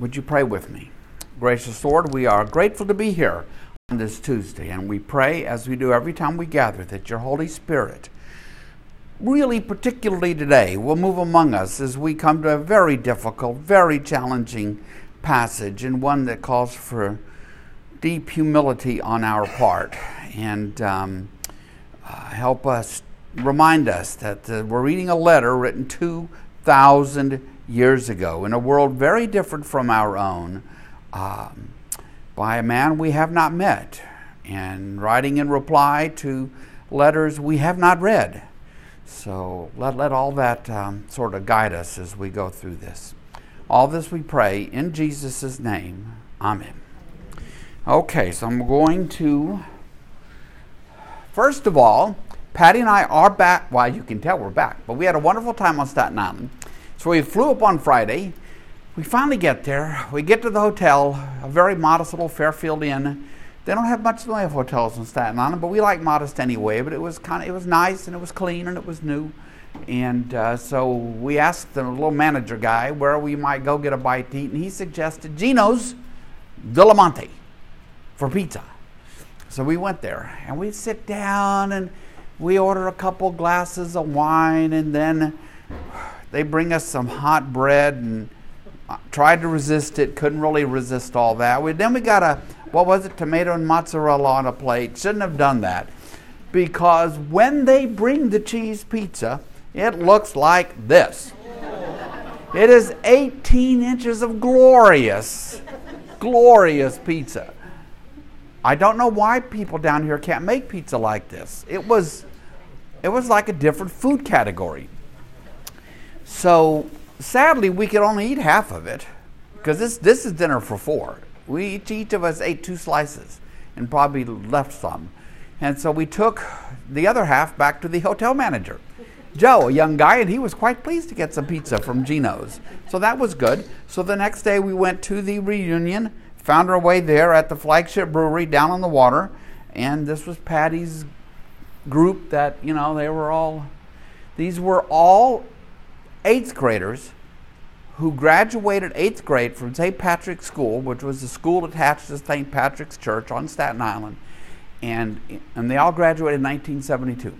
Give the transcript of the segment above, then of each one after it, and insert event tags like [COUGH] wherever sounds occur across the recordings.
Would you pray with me? Gracious Lord, we are grateful to be here on this Tuesday, and we pray, as we do every time we gather, that your Holy Spirit, really particularly today, will move among us as we come to a very difficult, very challenging passage, and one that calls for deep humility on our part. And um, uh, help us, remind us that uh, we're reading a letter written 2,000 years ago in a world very different from our own um, by a man we have not met and writing in reply to letters we have not read. So let, let all that um, sort of guide us as we go through this. All this we pray in Jesus' name. Amen. Okay, so I'm going to, first of all, Patty and I are back. Well, you can tell we're back, but we had a wonderful time on Staten Island. So we flew up on Friday. We finally get there. We get to the hotel, a very modest little Fairfield Inn. They don't have much in the way of hotels in Staten Island, but we like modest anyway. But it was kind of it was nice and it was clean and it was new. And uh, so we asked the little manager guy where we might go get a bite to eat, and he suggested Gino's Villa Monte for pizza. So we went there and we sit down and we order a couple glasses of wine and then they bring us some hot bread and uh, tried to resist it, couldn't really resist all that. We, then we got a, what was it, tomato and mozzarella on a plate. Shouldn't have done that because when they bring the cheese pizza, it looks like this. It is 18 inches of glorious, glorious pizza. I don't know why people down here can't make pizza like this. It was, it was like a different food category. So sadly, we could only eat half of it because this, this is dinner for four. We each, each of us ate two slices and probably left some. And so we took the other half back to the hotel manager, Joe, a young guy, and he was quite pleased to get some pizza from Gino's. So that was good. So the next day we went to the reunion, found our way there at the flagship brewery down on the water, and this was Patty's group that, you know, they were all, these were all eighth graders who graduated eighth grade from St. Patrick's School, which was a school attached to St. Patrick's Church on Staten Island, and, and they all graduated in 1972.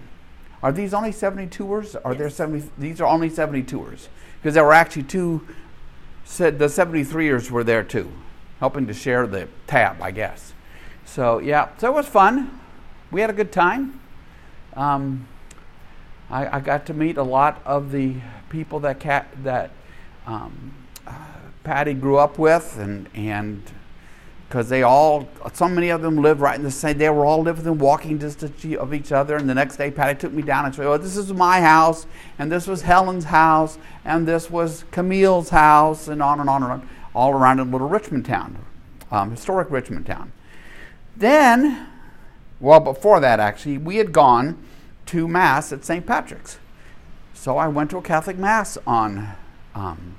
Are these only 72ers? Are yes. there 70? These are only 72ers because there were actually two. Said the 73ers were there too, helping to share the tab, I guess. So yeah, so it was fun. We had a good time. Um, I, I, got to meet a lot of the people that cat, that um, uh, Patty grew up with, and and because they all, so many of them lived right in the same. They were all living in walking distance of each other. And the next day, Patty took me down and said, "Oh, this is my house, and this was Helen's house, and this was Camille's house, and on and on and on, all around in little Richmond town, um, historic Richmond town." Then, well, before that, actually, we had gone to mass at St. Patrick's. So I went to a Catholic Mass on, um,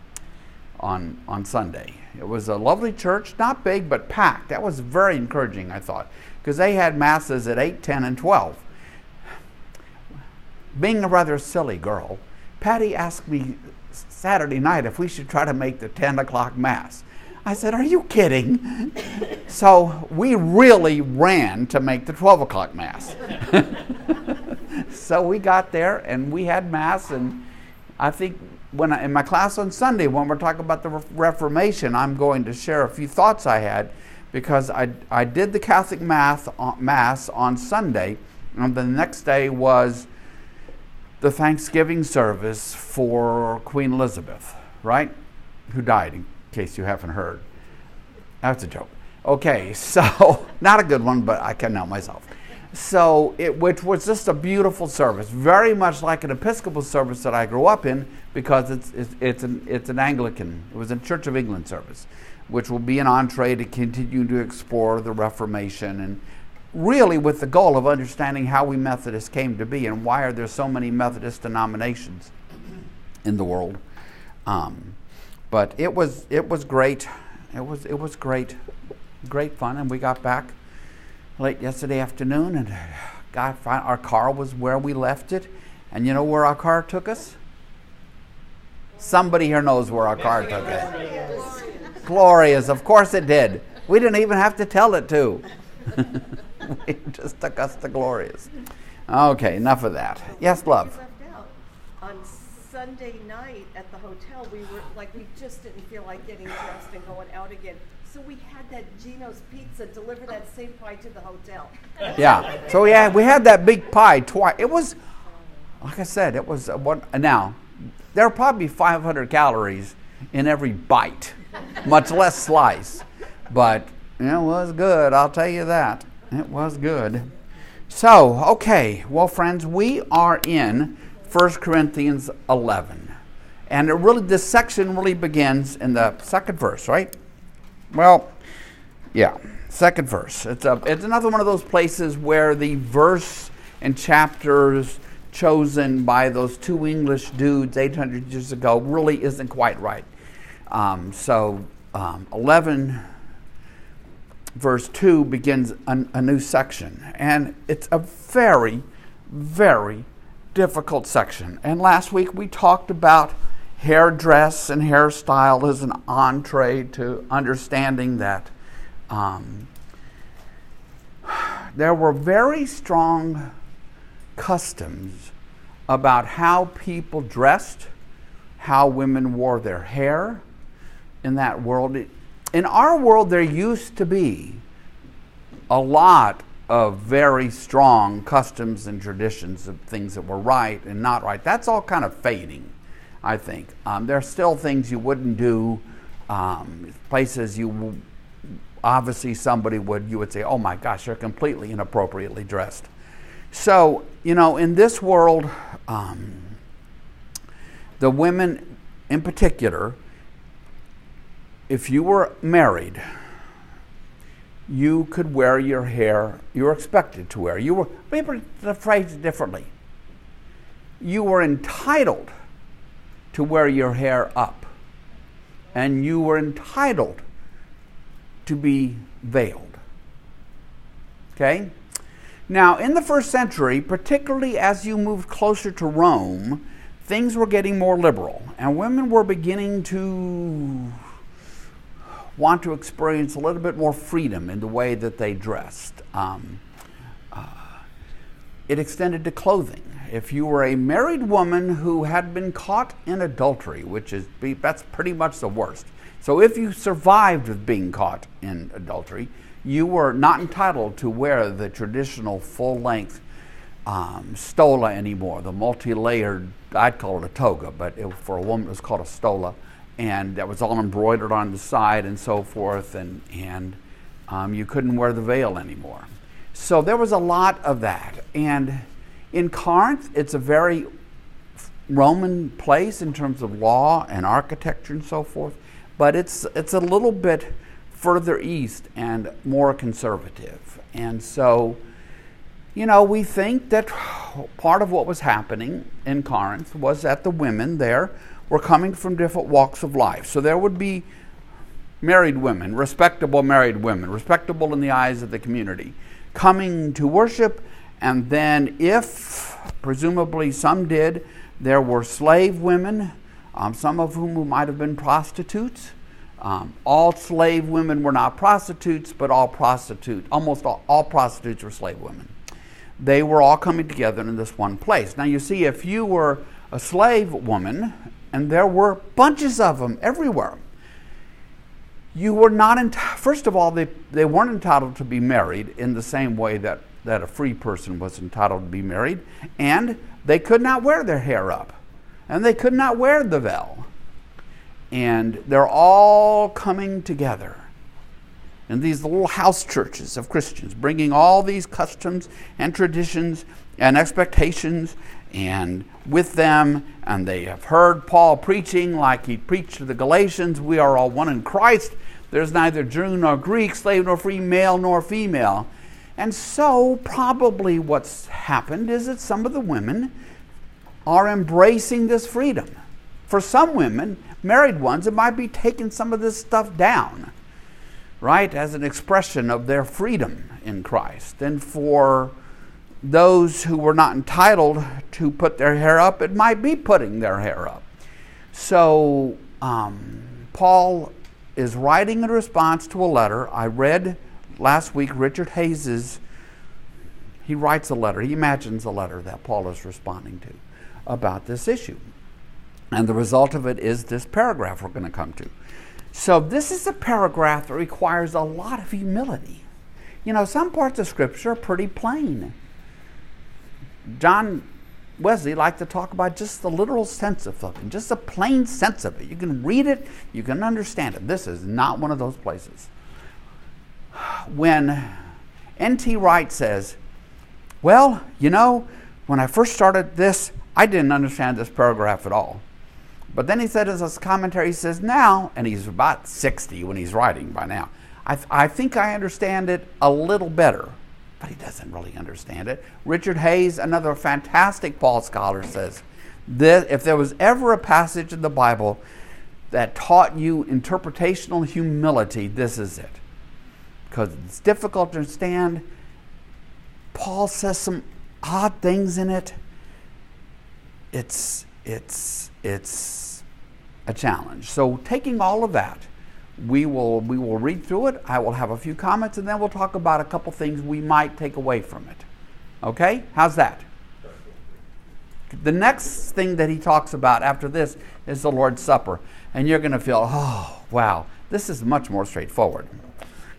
on, on Sunday. It was a lovely church, not big, but packed. That was very encouraging, I thought, because they had masses at 8, 10, and 12. Being a rather silly girl, Patty asked me Saturday night if we should try to make the 10 o'clock Mass. I said, Are you kidding? so we really ran to make the 12 o'clock Mass. [LAUGHS] so we got there and we had mass and I think when I, in my class on Sunday when we're talking about the Reformation, I'm going to share a few thoughts I had because I, I did the Catholic math on, uh, mass on Sunday and the next day was the Thanksgiving service for Queen Elizabeth, right? Who died, case you haven't heard. That's a joke. Okay, [LAUGHS] so not a good one, but I can help myself. So, it, which was just a beautiful service, very much like an Episcopal service that I grew up in, because it's, it's, it's, an, it's an Anglican, it was a Church of England service, which will be an entree to continue to explore the Reformation and really with the goal of understanding how we Methodists came to be and why are there so many Methodist denominations in the world. Um, but it was it was great. It was it was great, great fun, and we got back late yesterday afternoon, and God, our car was where we left it. And you know where our car took us? Somebody here knows where our car took us. glorious. Of course it did. We didn't even have to tell it to. [LAUGHS] it just took us to glorious. Okay, enough of that. Yes, love. Sunday night at the hotel, we were like, we just didn't feel like getting dressed and going out again. So we had that Gino's Pizza deliver that same pie to the hotel. Yeah. So yeah, we had that big pie twice. It was, like I said, it was one. Now, there are probably 500 calories in every bite, much less slice. But it was good. I'll tell you that. It was good. So, okay, well, friends, we are in 1 Corinthians 11. And it really, this section really begins in the second verse, right? Well, yeah, second verse. It's, a, it's another one of those places where the verse and chapters chosen by those two English dudes 800 years ago really isn't quite right. Um, so, um, 11 verse 2 begins a, a new section. And it's a very, very difficult section. And last week we talked about hairdress and hairstyle as an entree to understanding that um, there were very strong customs about how people dressed, how women wore their hair in that world. In our world, there used to be a lot of very strong customs and traditions of things that were right and not right. That's all kind of fading, I think. Um, there are still things you wouldn't do, um, places you obviously somebody would you would say, "Oh my gosh, you're completely inappropriately dressed." So you know, in this world, um, the women in particular if you were married, you could wear your hair, you were expected to wear. You were, maybe the phrase differently. You were entitled to wear your hair up, and you were entitled to be veiled. Okay? Now, in the first century, particularly as you moved closer to Rome, things were getting more liberal, and women were beginning to want to experience a little bit more freedom in the way that they dressed. Um, uh, it extended to clothing. If you were a married woman who had been caught in adultery, which is that's pretty much the worst. So if you survived being caught in adultery, you were not entitled to wear the traditional full-length um, stola anymore, the multi-layered. I'd call it a toga, but it, for a woman it was called a stola and that was all embroidered on the side and so forth, and, and um, you couldn't wear the veil anymore. So there was a lot of that. And in Corinth, it's a very Roman place in terms of law and architecture and so forth, but it's, it's a little bit further east and more conservative. And so, you know, we think that part of what was happening in Corinth was that the women there were coming from different walks of life. So there would be married women, respectable married women, respectable in the eyes of the community, coming to worship. And then, if presumably some did, there were slave women, um, some of whom might have been prostitutes. Um, all slave women were not prostitutes, but all prostitutes, almost all, all prostitutes were slave women. They were all coming together in this one place. Now, you see, if you were a slave woman and there were bunches of them everywhere. You were not, ent- first of all, they, they weren't entitled to be married in the same way that, that a free person was entitled to be married, and they could not wear their hair up, and they could not wear the veil. And they're all coming together in these little house churches of Christians, bringing all these customs and traditions and expectations and with them, and they have heard Paul preaching like he preached to the Galatians we are all one in Christ. There's neither Jew nor Greek, slave nor free, male nor female. And so, probably what's happened is that some of the women are embracing this freedom. For some women, married ones, it might be taking some of this stuff down, right, as an expression of their freedom in Christ. And for those who were not entitled to put their hair up, it might be putting their hair up. So um, Paul is writing in response to a letter. I read last week Richard Hays's, he writes a letter, he imagines a letter that Paul is responding to about this issue. And the result of it is this paragraph we're going to come to. So, this is a paragraph that requires a lot of humility. You know, some parts of Scripture are pretty plain. John Wesley liked to talk about just the literal sense of something, just the plain sense of it. You can read it, you can understand it. This is not one of those places. When N.T. Wright says, Well, you know, when I first started this, I didn't understand this paragraph at all. But then he said as a commentary, he says, Now, and he's about 60 when he's writing by now, I, th- I think I understand it a little better but he doesn't really understand it. Richard Hays, another fantastic Paul scholar, says that if there was ever a passage in the Bible that taught you interpretational humility, this is it. Because it's difficult to understand. Paul says some odd things in it. It's it's it's a challenge. So taking all of that we will we will read through it. I will have a few comments, and then we'll talk about a couple things we might take away from it. Okay, how's that? The next thing that he talks about after this is the Lord's Supper, and you're going to feel, oh wow, this is much more straightforward.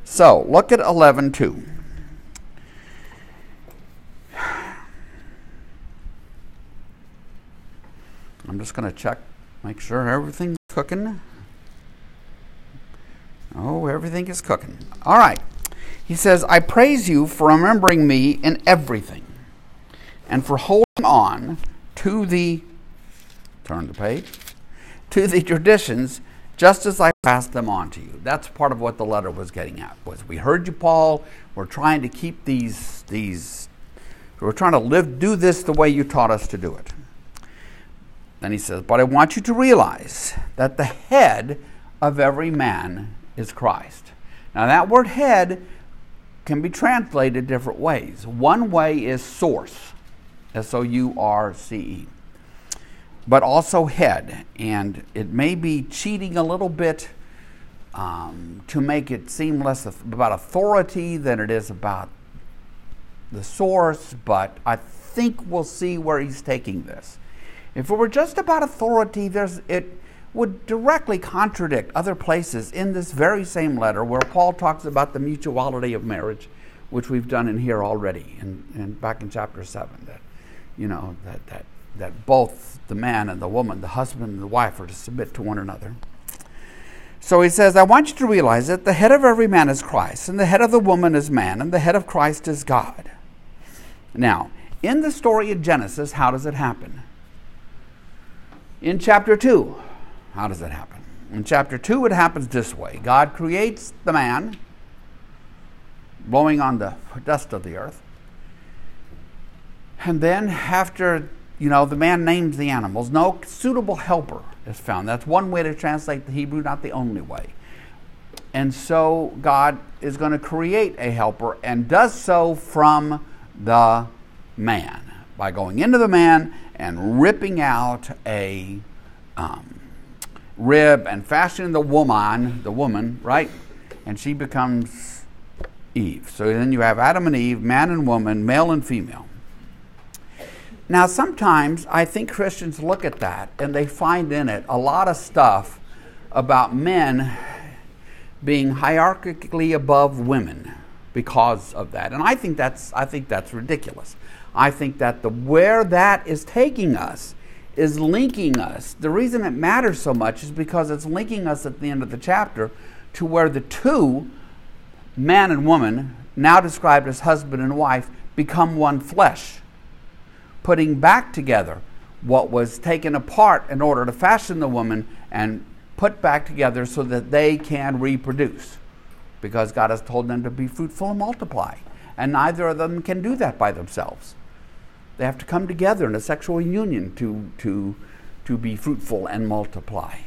So look at eleven two. I'm just going to check, make sure everything's cooking. Oh, everything is cooking. All right. He says, I praise you for remembering me in everything and for holding on to the, turn the page, to the traditions just as I passed them on to you. That's part of what the letter was getting at. Was we heard you, Paul. We're trying to keep these these. We're trying to live, do this the way you taught us to do it. Then he says, but I want you to realize that the head of every man is Christ. Now, that word head can be translated different ways. One way is source, S O U R C E, but also head. And it may be cheating a little bit um, to make it seem less about authority than it is about the source, but I think we'll see where he's taking this. If it were just about authority, there's it would directly contradict other places in this very same letter where Paul talks about the mutuality of marriage, which we've done in here already, and, and back in chapter 7, that, you know, that, that, that both the man and the woman, the husband and the wife, are to submit to one another. So he says, I want you to realize that the head of every man is Christ, and the head of the woman is man, and the head of Christ is God. Now, in the story of Genesis, how does it happen? In chapter 2, how does that happen? In chapter 2, it happens this way God creates the man, blowing on the dust of the earth. And then, after you know, the man names the animals, no suitable helper is found. That's one way to translate the Hebrew, not the only way. And so God is going to create a helper and does so from the man by going into the man and ripping out a um, rib and fashioning the woman, the woman, right? And she becomes Eve. So then you have Adam and Eve, man and woman, male and female. Now, sometimes I think Christians look at that and they find in it a lot of stuff about men being hierarchically above women because of that. And I think that's, I think that's ridiculous. I think that the, where that is taking us is linking us. The reason it matters so much is because it's linking us at the end of the chapter to where the two, man and woman, now described as husband and wife, become one flesh, putting back together what was taken apart in order to fashion the woman and put back together so that they can reproduce. Because God has told them to be fruitful and multiply. And neither of them can do that by themselves. They have to come together in a sexual union to, to, to be fruitful and multiply.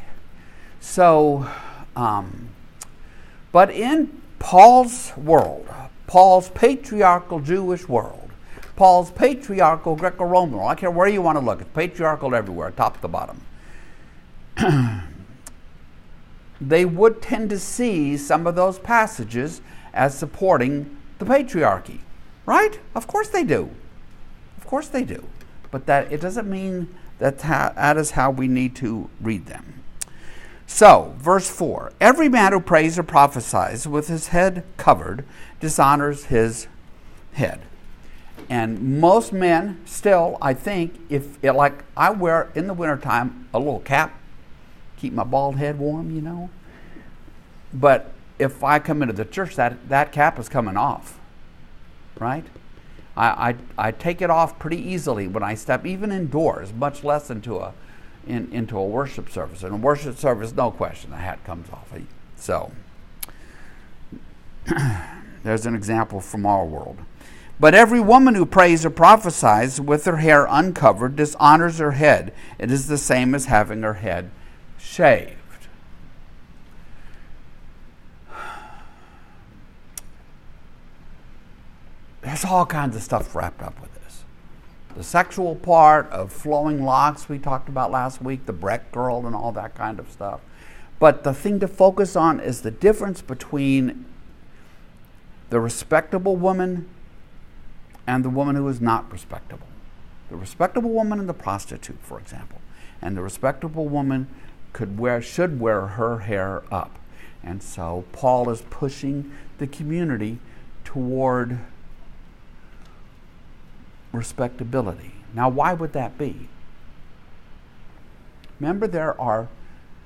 So, um, but in Paul's world, Paul's patriarchal Jewish world, Paul's patriarchal Greco Roman world, I care where you want to look, it's patriarchal everywhere, top to bottom. [CLEARS THROAT] they would tend to see some of those passages as supporting the patriarchy. Right? Of course they do. Course they do. But that it doesn't mean that that is how we need to read them. So, verse 4 Every man who prays or prophesies with his head covered dishonors his head. And most men still, I think, if it, like I wear in the wintertime a little cap, keep my bald head warm, you know. But if I come into the church, that, that cap is coming off, right? I, I, I take it off pretty easily when I step, even indoors, much less into a, in, into a worship service. In a worship service, no question, the hat comes off. So, [CLEARS THROAT] there's an example from our world. But every woman who prays or prophesies with her hair uncovered dishonors her head. It is the same as having her head shaved. There's all kinds of stuff wrapped up with this. The sexual part of flowing locks we talked about last week, the Breck girl, and all that kind of stuff. But the thing to focus on is the difference between the respectable woman and the woman who is not respectable. The respectable woman and the prostitute, for example. And the respectable woman could wear should wear her hair up. And so Paul is pushing the community toward respectability. Now why would that be? Remember there are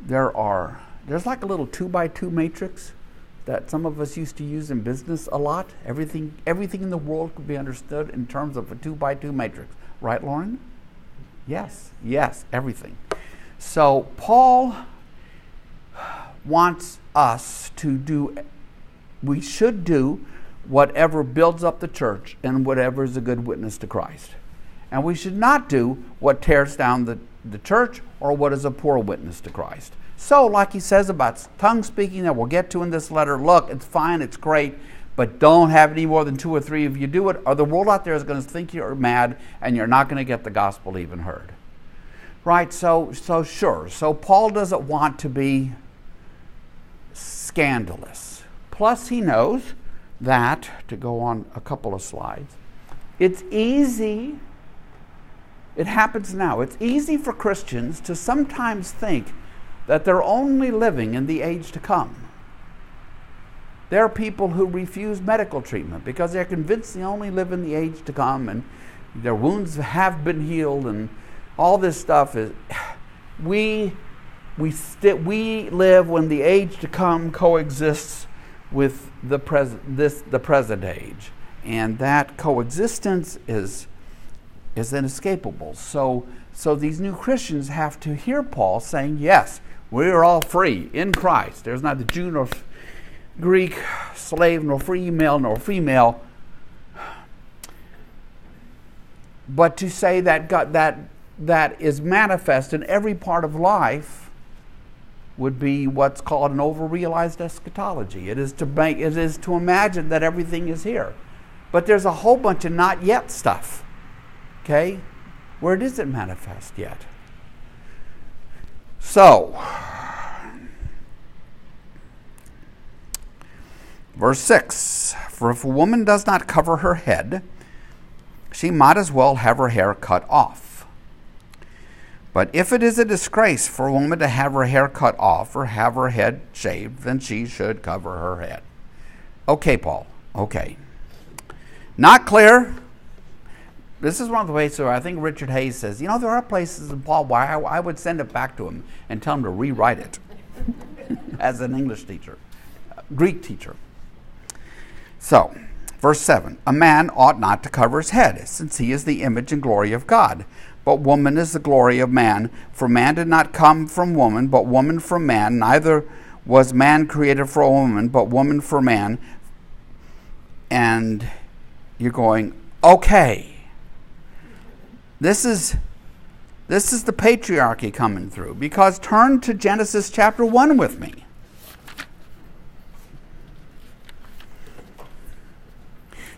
there are there's like a little two by two matrix that some of us used to use in business a lot. Everything, everything in the world could be understood in terms of a two by two matrix. Right, Lauren? Yes, yes, everything. So Paul wants us to do, we should do whatever builds up the church and whatever is a good witness to Christ. And we should not do what tears down the, the church or what is a poor witness to Christ. So, like he says about tongue speaking that we'll get to in this letter, look, it's fine, it's great, but don't have any more than two or three of you do it, or the world out there is going to think you're mad and you're not going to get the gospel even heard. Right? So, so sure. So Paul doesn't want to be scandalous. Plus, he knows that, to go on a couple of slides, it's easy, it happens now, it's easy for Christians to sometimes think that they're only living in the age to come. There are people who refuse medical treatment because they're convinced they only live in the age to come and their wounds have been healed and all this stuff is [SIGHS] we we st- we live when the age to come coexists with the present this the present age and that coexistence is is inescapable so so these new Christians have to hear Paul saying yes we are all free in Christ. There's neither Jew nor Greek, slave nor free male nor female. But to say that God, that that is manifest in every part of life would be what's called an overrealized eschatology. It is to make it is to imagine that everything is here. But there's a whole bunch of not yet stuff. Okay? Where it isn't manifest yet. So, verse 6 For if a woman does not cover her head, she might as well have her hair cut off. But if it is a disgrace for a woman to have her hair cut off or have her head shaved, then she should cover her head. Okay, Paul. Okay. Not clear. This is one of the ways where I think Richard Hays says, you know, there are places in Paul where I, I would send it back to him and tell him to rewrite it [LAUGHS] as an English teacher, uh, Greek teacher. So, verse 7 A man ought not to cover his head, since he is the image and glory of God. But woman is the glory of man. For man did not come from woman, but woman from man. Neither was man created for woman, but woman for man. And you're going, okay. This is this is the patriarchy coming through because turn to Genesis chapter 1 with me.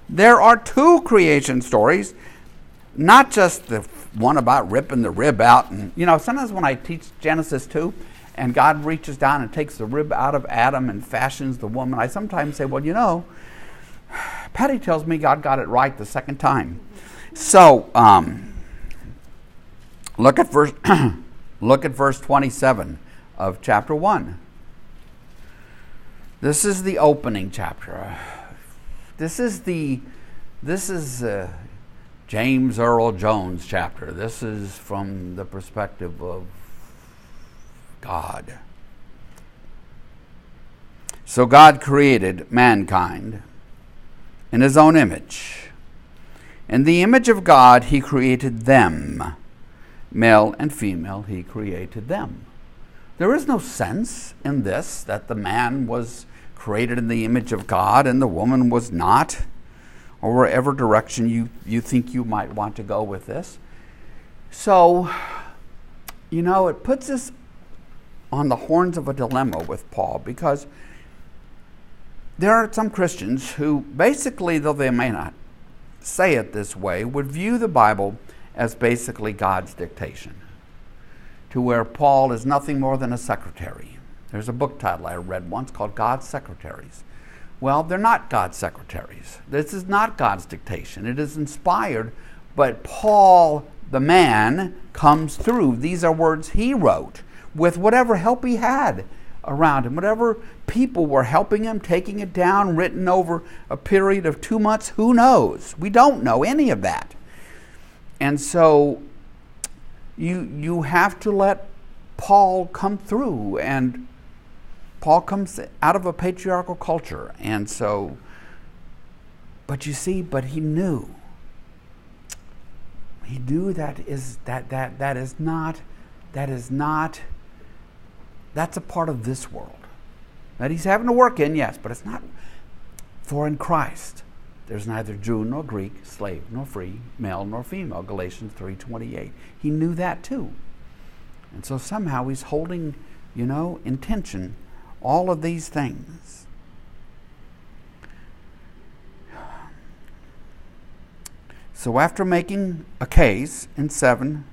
There are two creation stories, not just the one about ripping the rib out and you know, sometimes when I teach Genesis 2 and God reaches down and takes the rib out of Adam and fashions the woman, I sometimes say, well, you know, Patty tells me God got it right the second time. So, um, look at verse [CLEARS THROAT] look at verse 27 of chapter 1. This is the opening chapter. This is the this is uh, James Earl Jones chapter. This is from the perspective of God. So God created mankind in his own image. In the image of God, he created them. Male and female, he created them. There is no sense in this that the man was created in the image of God and the woman was not, or wherever direction you, you think you might want to go with this. So, you know, it puts us on the horns of a dilemma with Paul because there are some Christians who, basically, though they may not say it this way, would view the Bible as basically God's dictation, to where Paul is nothing more than a secretary. There's a book title I read once called God's Secretaries. Well, they're not God's secretaries. This is not God's dictation. It is inspired, but Paul, the man, comes through. These are words he wrote with whatever help he had around him, whatever people were helping him, taking it down, written over a period of two months. Who knows? We don't know any of that. And so you, you have to let Paul come through. And Paul comes out of a patriarchal culture. And so, but you see, but he knew. He knew that is that that that is not that is not that's a part of this world that he's having to work in, yes, but it's not. For in Christ, there's neither Jew nor Greek, slave nor free, male nor female. Galatians 3:28. He knew that too. And so somehow he's holding, you know, in tension all of these things. So after making a case in 7,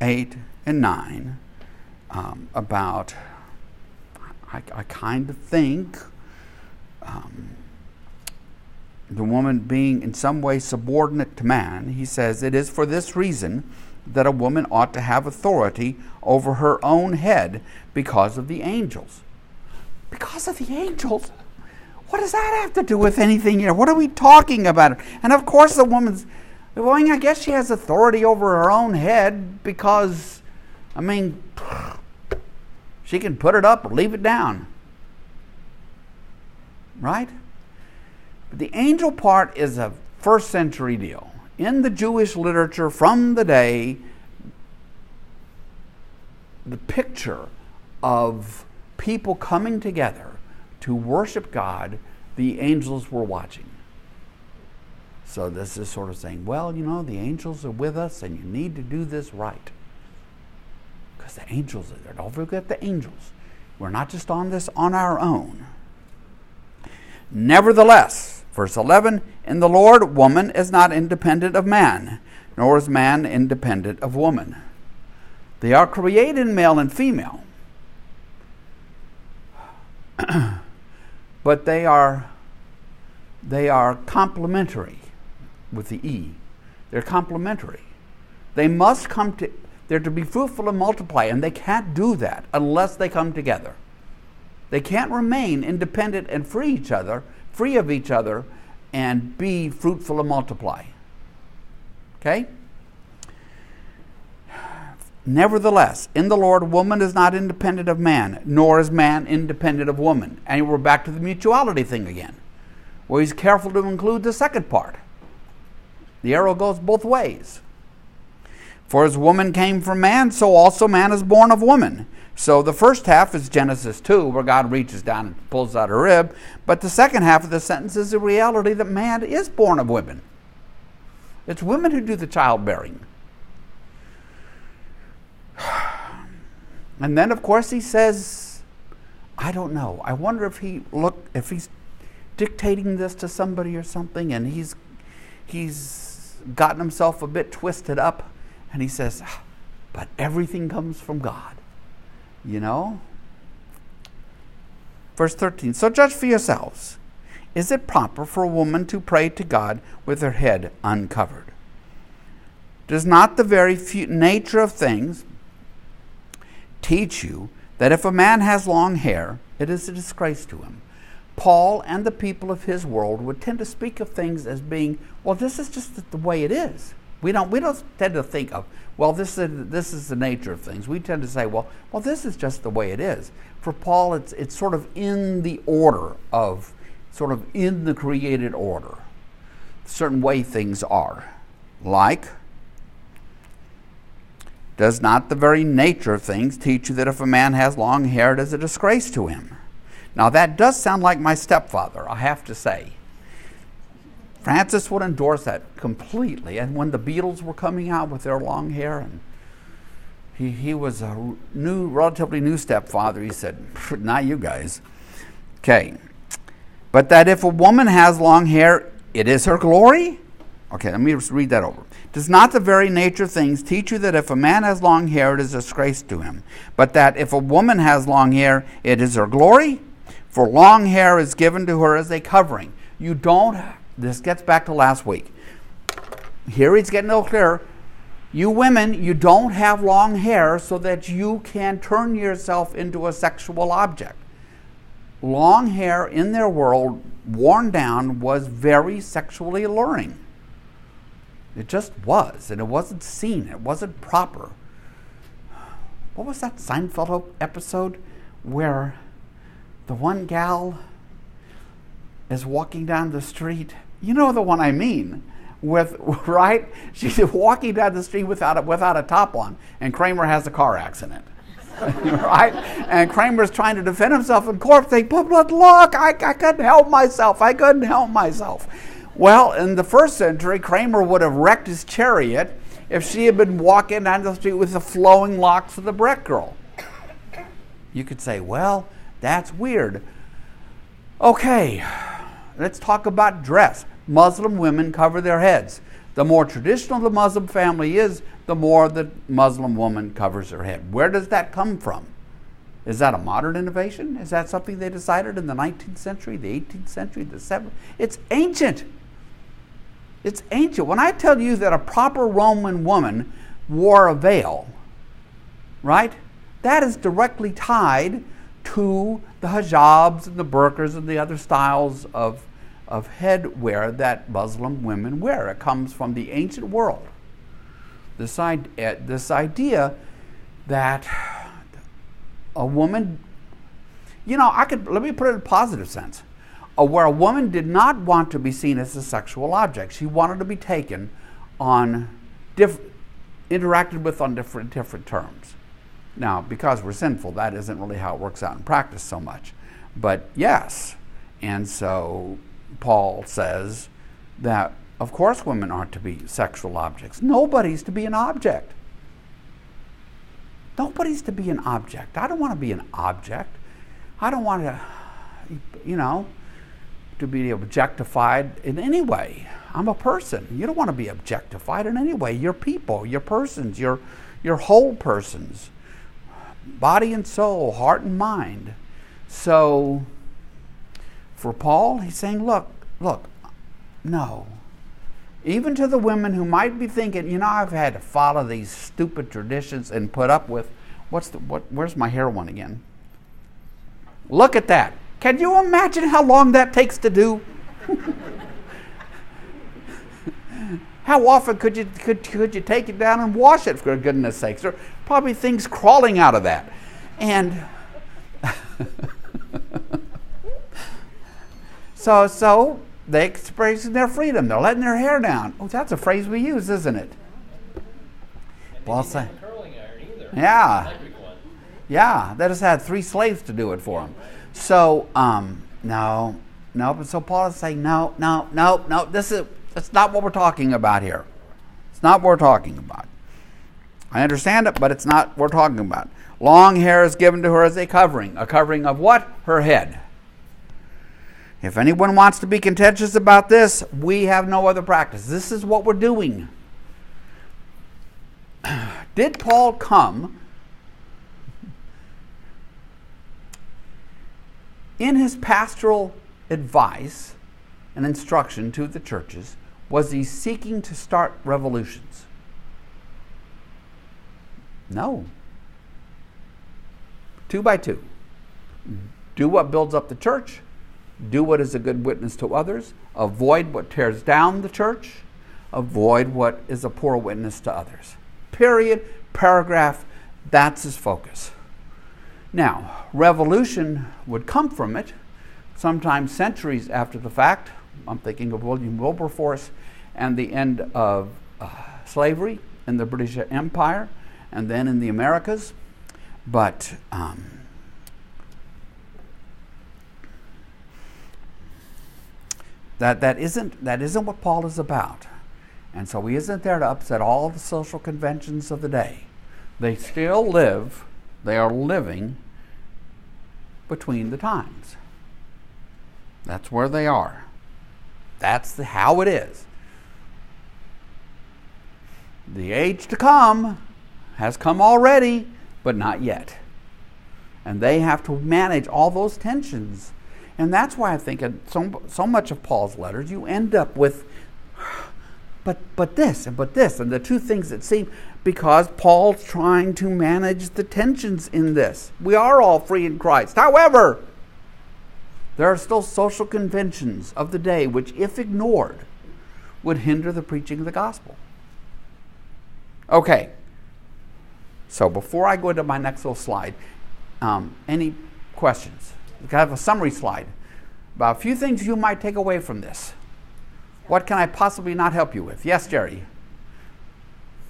8, and 9 um, about I, I kind of think um, the woman being in some way subordinate to man, he says, It is for this reason that a woman ought to have authority over her own head because of the angels. Because of the angels? What does that have to do with anything here? What are we talking about? And of course, the woman's, well, I guess she has authority over her own head because, I mean, she can put it up or leave it down. Right? But the angel part is a first century deal. In the Jewish literature from the day, the picture of people coming together to worship God, the angels were watching. So this is sort of saying, well, you know, the angels are with us and you need to do this right because the angels are there. Don't forget the angels. We're not just on this on our own. Nevertheless, verse 11, in the Lord, woman is not independent of man, nor is man independent of woman. They are created male and female. [CLEARS THROAT] but they are they are complementary with the E. They're complementary. They must come to they're to be fruitful and multiply, and they can't do that unless they come together. They can't remain independent and free each other, free of each other, and be fruitful and multiply. Okay? Nevertheless, in the Lord, woman is not independent of man, nor is man independent of woman. And we're back to the mutuality thing again, where he's careful to include the second part. The arrow goes both ways. For as woman came from man, so also man is born of woman. So the first half is Genesis 2, where God reaches down and pulls out a rib. But the second half of the sentence is the reality that man is born of women. It's women who do the childbearing. [SIGHS] And then, of course, he says, I don't know. I wonder if he look if he's dictating this to somebody or something, and he's he's gotten himself a bit twisted up and he says, ah, but everything comes from God. You know? Verse 13 So judge for yourselves. Is it proper for a woman to pray to God with her head uncovered? Does not the very nature of things teach you that if a man has long hair, it is a disgrace to him? Paul and the people of his world would tend to speak of things as being, well, this is just the way it is. We don't, we don't tend to think of, well, this is, this is the nature of things. We tend to say, well, well, this is just the way it is. For Paul, it's, it's sort of in the order of, sort of in the created order, certain way things are. Like, does not the very nature of things teach you that if a man has long hair, it is a disgrace to him? Now, that does sound like my stepfather, I have to say. Francis would endorse that completely. And when the Beatles were coming out with their long hair, and he, he was a new, relatively new stepfather, he said, Not you guys. Okay. But that if a woman has long hair, it is her glory? Okay, let me read that over. Does not the very nature of things teach you that if a man has long hair, it is a disgrace to him? But that if a woman has long hair, it is her glory? For long hair is given to her as a covering. You don't, this gets back to last week. Here he's getting a little clearer. You women, you don't have long hair so that you can turn yourself into a sexual object. Long hair in their world, worn down, was very sexually alluring. It just was, and it wasn't seen, it wasn't proper. What was that Seinfeld episode where the one gal is walking down the street. You know the one I mean. With [LAUGHS] right, she's walking down the street without a, without a top on, and Kramer has a car accident. [LAUGHS] right? And Kramer's trying to defend himself in court, saying, "But, but look, I, I couldn't help myself. I couldn't help myself." Well, in the first century, Kramer would have wrecked his chariot if she had been walking down the street with the flowing locks of the Breck girl. You could say, well, that's weird. Okay, let's talk about dress. Muslim women cover their heads. The more traditional the Muslim family is, the more the Muslim woman covers her head. Where does that come from? Is that a modern innovation? Is that something they decided in the 19th century, the 18th century, the 7th? It's ancient. It's ancient. When I tell you that a proper Roman woman wore a veil, right? That is directly tied to the hijabs and the burqas and the other styles of, of headwear that Muslim women wear. It comes from the ancient world. This, eh, this idea that a woman, you know, I could, let me put it in a positive sense, where a woman did not want to be seen as a sexual object. She wanted to be taken on, interacted with on different, different terms. Now, because we're sinful, that isn't really how it works out in practice so much. But yes, and so Paul says that, of course, women aren't to be sexual objects. Nobody's to be an object. Nobody's to be an object. I don't want to be an object. I don't want to, you know, to be objectified in any way. I'm a person. You don't want to be objectified in any way. You're people, you're persons, you're, you're whole persons body and soul, heart and mind. So for Paul, he's saying, look, look, no. Even to the women who might be thinking, you know, I've had to follow these stupid traditions and put up with what's the what where's my hair one again? Look at that. Can you imagine how long that takes to do? how often could you could, could you take it down and wash it for goodness sakes? There are probably things crawling out of that. And [LAUGHS] so, so they're expressing their freedom. They're letting their hair down. Oh, that's a phrase we use, isn't it? Well, say, yeah, yeah. They just had three slaves to do it for them. So, um, no, no. But so Paul is saying, no, no, no, no. This is that's not what we're talking about here. It's not what we're talking about. I understand it, but it's not what we're talking about. Long hair is given to her as a covering. A covering of what? Her head. If anyone wants to be contentious about this, we have no other practice. This is what we're doing. [CLEARS THROAT] Did Paul come in his pastoral advice and instruction to the churches, was he seeking to start revolutions? No. Two by two. Do what builds up the church, do what is a good witness to others, avoid what tears down the church, avoid what is a poor witness to others. Period, paragraph, that's his focus. Now, revolution would come from it, sometimes centuries after the fact. I'm thinking of William Wilberforce and the end of uh, slavery in the British Empire and then in the Americas. But um, that, that, isn't, that isn't what Paul is about. And so he isn't there to upset all the social conventions of the day. They still live, they are living between the times. That's where they are. That's the, how it is. The age to come has come already, but not yet. And they have to manage all those tensions. And that's why I think in so, so much of Paul's letters, you end up with, but, but this and but this, and the two things that seem, because Paul's trying to manage the tensions in this. We are all free in Christ. However, there are still social conventions of the day which, if ignored, would hinder the preaching of the gospel. Okay, so before I go into my next little slide, um, any questions? I have a summary slide about a few things you might take away from this. What can I possibly not help you with? Yes, Jerry.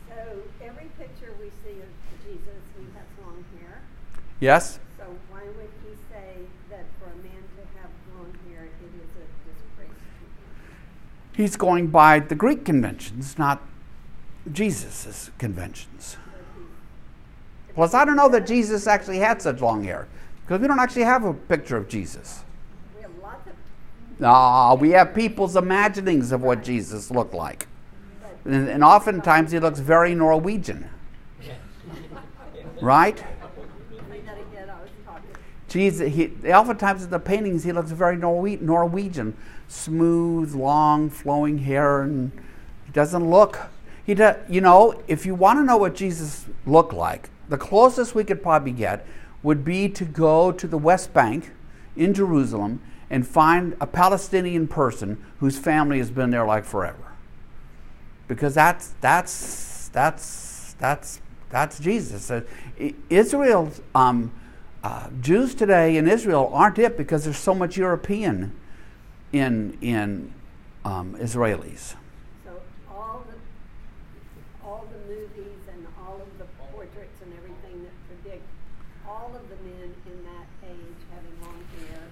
So every picture we see of Jesus, he has long hair. Yes. So why would he say that for a man to have long hair, it is a disgrace to him? He's going by the Greek conventions, not Jesus' conventions. Plus, I don't know that Jesus actually had such long hair because we don't actually have a picture of Jesus. We have lots of. No, we have people's imaginings of what Jesus looked like. And, and oftentimes he looks very Norwegian. [LAUGHS] Right? Jesus, he, oftentimes in the paintings he looks very Norwe- Norwegian, smooth, long, flowing hair, and he doesn't look. He does, you know, if you want to know what Jesus looked like, the closest we could probably get would be to go to the West Bank in Jerusalem and find a Palestinian person whose family has been there like forever. Because that's that's that's that's that's Jesus. Uh, Israel, um, uh, Jews today in Israel aren't it because there's so much European in in um, Israelis. So all the all the movies and all of the portraits and everything that predict all of the men in that age having long hair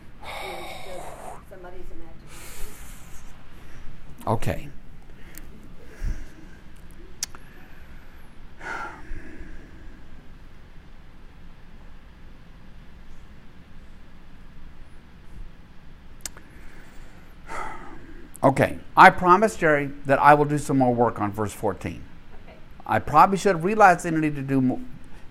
is just somebody's imagination. Okay. Okay, I promise, Jerry, that I will do some more work on verse 14. Okay. I probably should have realized I needed to do more,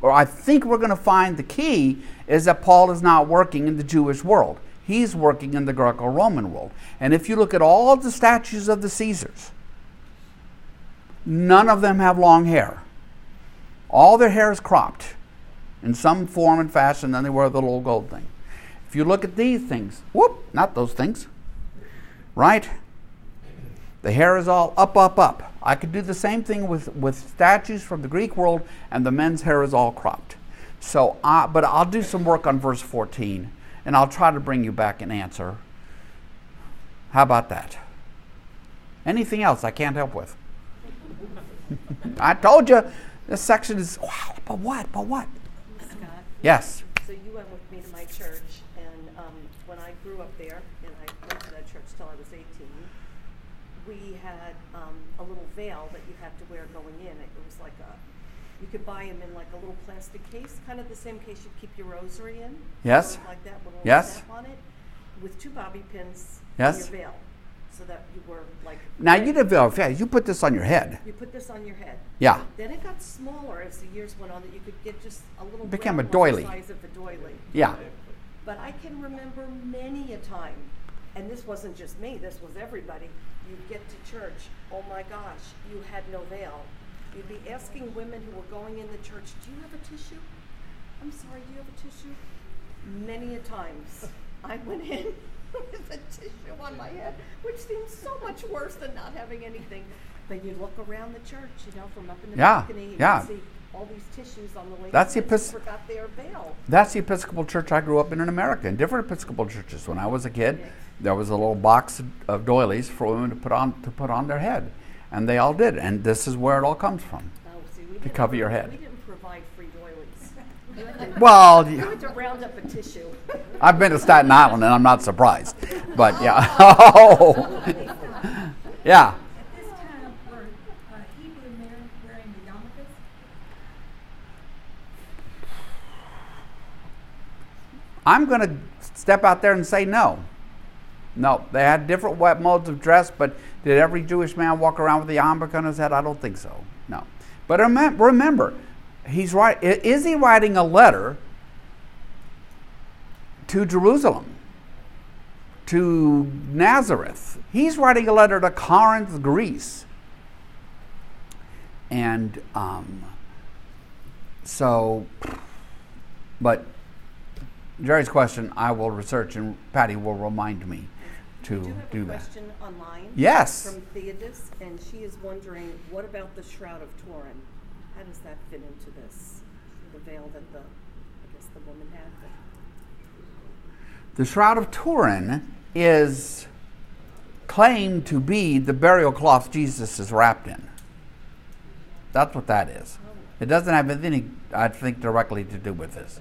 or I think we're going to find the key is that Paul is not working in the Jewish world. He's working in the Greco Roman world. And if you look at all the statues of the Caesars, none of them have long hair. All their hair is cropped in some form and fashion, then they wear the little gold thing. If you look at these things, whoop, not those things, right? The hair is all up, up, up. I could do the same thing with, with statues from the Greek world, and the men's hair is all cropped. So, uh, but I'll do some work on verse 14 and I'll try to bring you back an answer. How about that? Anything else I can't help with? [LAUGHS] I told you this section is wow, but what? But what? Scott. Yes. So you went with me to my church, and um, when I grew up there, and I went to that church till I was 18, we had um, a little veil that you had to wear going in. It was like a you could buy them in like a little plastic case, kind of the same case you'd keep your rosary in. Yes. Like that with a little yes. on it, with two bobby pins yes. your veil, so that you were like. Now you did veil. Yeah, you put this on your head. You put this on your head. Yeah. Then it got smaller as the years went on. That you could get just a little. It became a doily. The size of a doily. Yeah. But I can remember many a time, and this wasn't just me, this was everybody. You'd get to church, oh my gosh, you had no veil. You'd be asking women who were going in the church, do you have a tissue? I'm sorry, do you have a tissue? Many a times I went in [LAUGHS] with a tissue on my head, which seems so much worse than not having anything. But you look around the church, you know, from up in the Yeah, balcony, yeah. you see all these tissues on the ladies' That's the Epis- forgot their veil. That's the Episcopal church I grew up in in America, in different Episcopal churches. When I was a kid, there was a little box of doilies for women to put on to put on their head, and they all did. And this is where it all comes from. Oh, see, didn't cover your head. We didn't provide free doilies. To- [LAUGHS] Well, [LAUGHS] we had to round up a tissue. [LAUGHS] I've been to Staten Island, and I'm not surprised. But yeah, oh, oh. yeah. At this time, were uh, Hebrew men wearing the yarmulkes? I'm going to step out there and say no. No, they had different modes of dress, but did every Jewish man walk around with the yarmulke on his head? I don't think so. No. But remember, he's right. Is he writing a letter to Jerusalem, to Nazareth? He's writing a letter to Corinth, Greece, and um, so. But Jerry's question, I will research, and Patty will remind me to do do that. question online. Yes. From Theodis, and she is wondering, what about the Shroud of Turin? How does that fit into this? The veil that the, I guess the woman had? The Shroud of Turin is claimed to be the burial cloth Jesus is wrapped in. That's what that is. Oh. It doesn't have anything, I think, directly to do with this.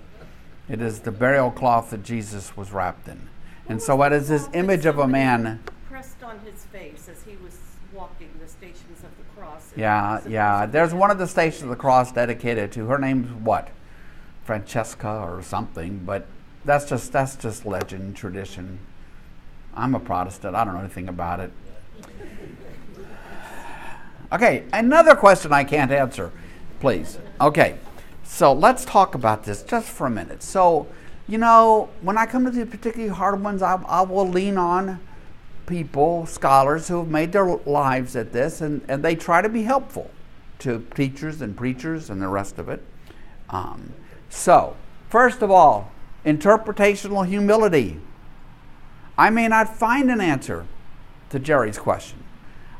It is the burial cloth that Jesus was wrapped in. And so it is this image of a man. Pressed on his face as he was walking the stations of the cross. Yeah, yeah. There's one of the stations of the cross dedicated to her name's what? Francesca or something, but that's just that's just legend, tradition. I'm a Protestant. I don't know anything about it. Okay, another question I can't answer, please. Okay, so let's talk about this just for a minute. So, you know, when I come to the particularly hard ones, I, I will lean on people, scholars who have made their lives at this, and, and they try to be helpful to teachers and preachers and the rest of it. Um, so, first of all, interpretational humility. I may not find an answer to Jerry's question.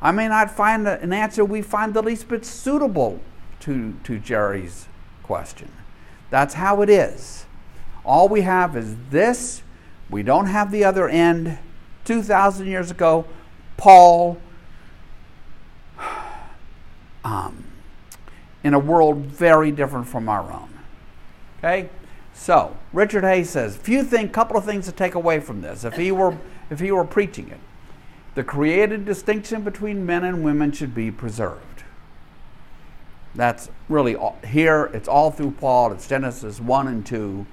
I may not find an answer we find the least bit suitable to, to Jerry's question. That's how it is. All we have is this, we don't have the other end. 2,000 years ago, Paul, [SIGHS] um, in a world very different from our own. Okay? So, Richard Hays says, few thing, couple of things to take away from this. If he were if he were preaching it, the created distinction between men and women should be preserved. That's really all, here. It's all through Paul. It's Genesis one and two,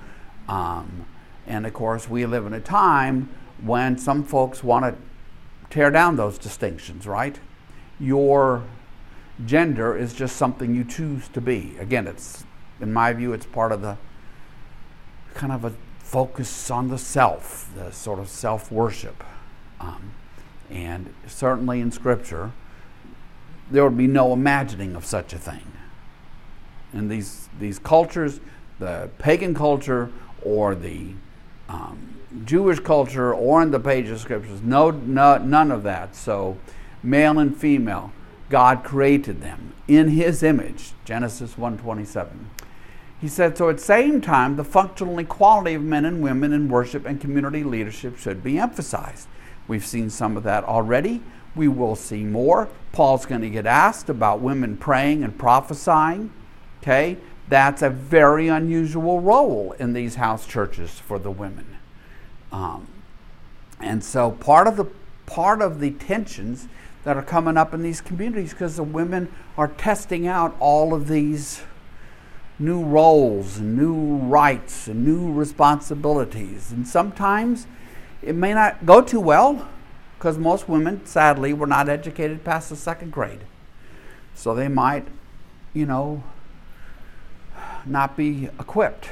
um, and of course we live in a time when some folks want to tear down those distinctions. Right? Your gender is just something you choose to be. Again, it's in my view, it's part of the kind of a focus on the self, the sort of self worship. Um, and certainly in Scripture, there would be no imagining of such a thing. In these, these cultures, the pagan culture or the um, Jewish culture or in the pages of Scriptures, no, no, none of that. So, male and female, God created them in His image. Genesis 1:27. He said, so at the same time, the functional equality of men and women in worship and community leadership should be emphasized. We've seen some of that already. We will see more. Paul's going to get asked about women praying and prophesying. Okay? That's a very unusual role in these house churches for the women. Um, and so part of the part of the tensions that are coming up in these communities because the women are testing out all of these new roles and new rights and new responsibilities. And sometimes it may not go too well because most women, sadly, were not educated past the second grade. So they might, you know, not be equipped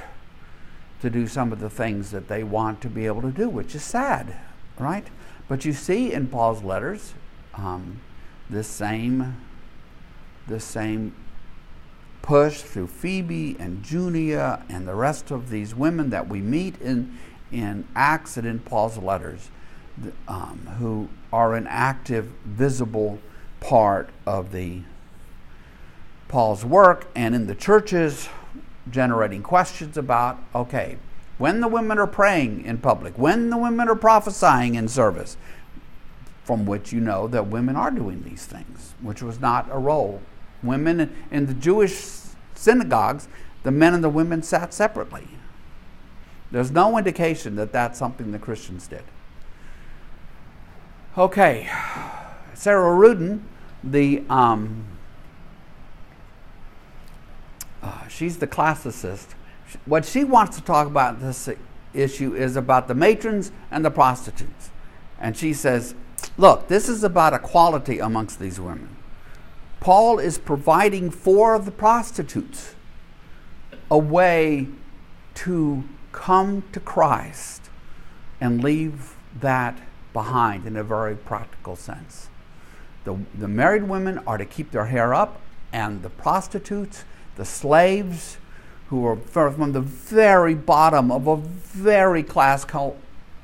to do some of the things that they want to be able to do, which is sad, right? But you see in Paul's letters um, this same this same push through Phoebe and Junia and the rest of these women that we meet in in Acts and in Paul's letters, um, who are an active, visible part of the Paul's work and in the churches generating questions about okay, when the women are praying in public, when the women are prophesying in service, from which you know that women are doing these things, which was not a role. Women in the Jewish synagogues, the men and the women sat separately. There's no indication that that's something the Christians did. Okay, Sarah Ruden, the um, uh, she's the classicist. What she wants to talk about this issue is about the matrons and the prostitutes. And she says, look, this is about equality amongst these women. Paul is providing for the prostitutes a way to come to Christ and leave that behind in a very practical sense. The, the married women are to keep their hair up, and the prostitutes the slaves who are from the very bottom of a very class,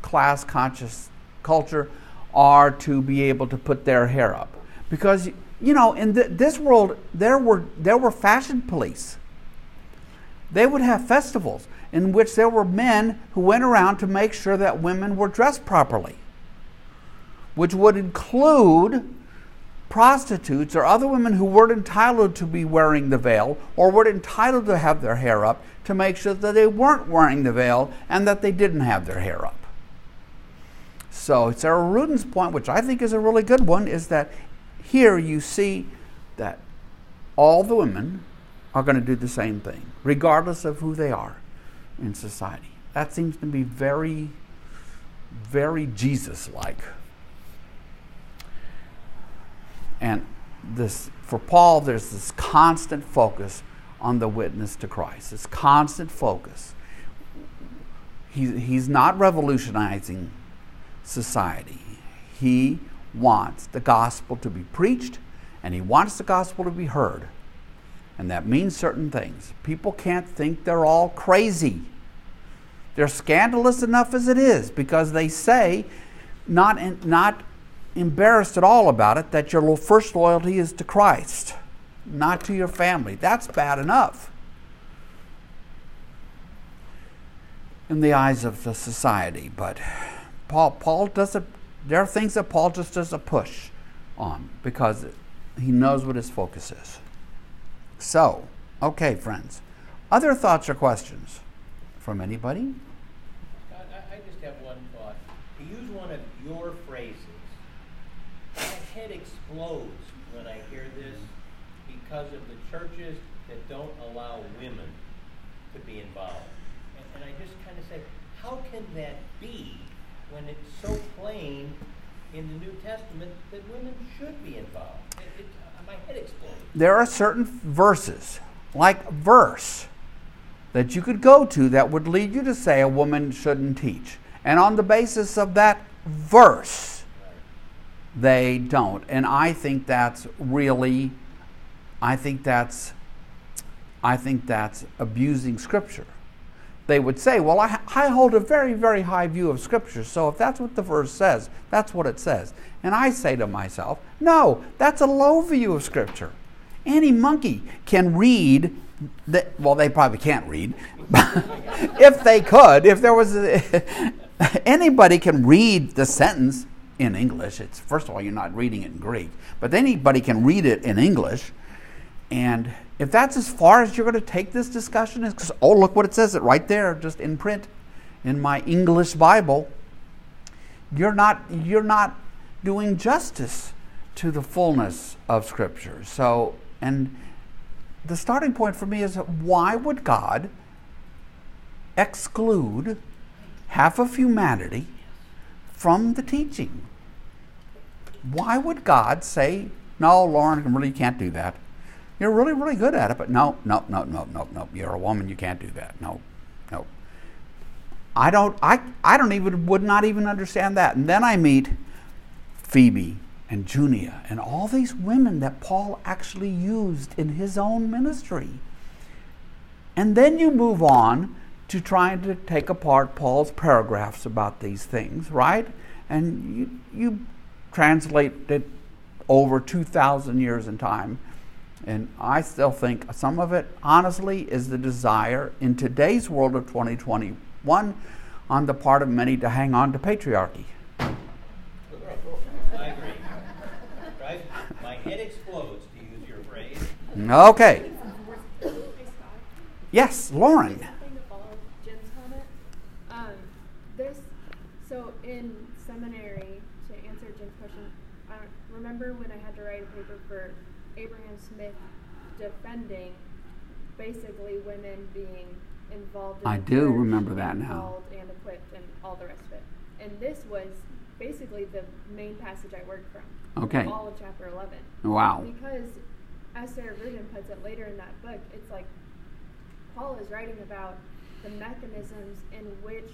class conscious culture are to be able to put their hair up. Because, you know, in th- this world, there were, there were fashion police. They would have festivals in which there were men who went around to make sure that women were dressed properly, which would include prostitutes or other women who weren't entitled to be wearing the veil or weren't entitled to have their hair up to make sure that they weren't wearing the veil and that they didn't have their hair up. So Sarah Ruden's point, which I think is a really good one, is that here you see that all the women are going to do the same thing, regardless of who they are in society. That seems to be very, very Jesus like. And this, for Paul, there's this constant focus on the witness to Christ, this constant focus. He, he's not revolutionizing society. He wants the gospel to be preached and he wants the gospel to be heard. And that means certain things. People can't think they're all crazy. They're scandalous enough as it is because they say, not, in, not embarrassed at all about it that your first loyalty is to Christ, not to your family. That's bad enough in the eyes of the society. But Paul, Paul doesn't, there are things that Paul just doesn't push on because he knows what his focus is. So, okay, friends. Other thoughts or questions from anybody? I, I just have one thought. To use one of your phrases, my head explodes when I hear this because of the churches that don't allow women to be involved. And, and I just kind of say, how can that be when it's so plain in the New Testament that women should be involved? It, it, uh, my head explodes. There are certain verses, like verse, that you could go to that would lead you to say a woman shouldn't teach. And on the basis of that verse, they don't. And I think that's really, I think that's, I think that's abusing Scripture. They would say, well, I, I hold a very, very high view of Scripture, so if that's what the verse says, that's what it says. And I say to myself, no, that's a low view of Scripture. Any monkey can read well, they probably can't read. [LAUGHS] if they could, if there was a, [LAUGHS] anybody can read the sentence in English. It's first of all, you're not reading it in Greek, but anybody can read it in English. And if that's as far as you're going to take this discussion, is oh, look what it says it right there, just in print, in my English Bible. You're not you're not doing justice to the fullness of Scripture. So, and the starting point for me is why would God exclude half of humanity from the teaching. Why would God say, No, Lauren, really, you can't do that? You're really, really good at it, but no, no, no, no, no, no. You're a woman, you can't do that. No, no. I don't I I don't even would not even understand that. And then I meet Phoebe and Junia and all these women that Paul actually used in his own ministry. And then you move on to trying to take apart Paul's paragraphs about these things, right? And you, you translate it over 2,000 years in time. And I still think some of it, honestly, is the desire in today's world of 2021 on the part of many to hang on to patriarchy. I agree. Right? My head explodes, to use your phrase. Okay. Yes, Lauren. Something to follow Jen's comment. Um, this, so in seminary, to answer Jen's question, I remember when I had to write a paper for Abraham Smith defending basically women being involved in I do remember that now. and equipped and all the rest of it. And this was basically the main passage I worked from. Okay. All of chapter 11. Wow. Because, as Sarah Ruden puts it later in that book, it's like Paul is writing about the mechanisms in which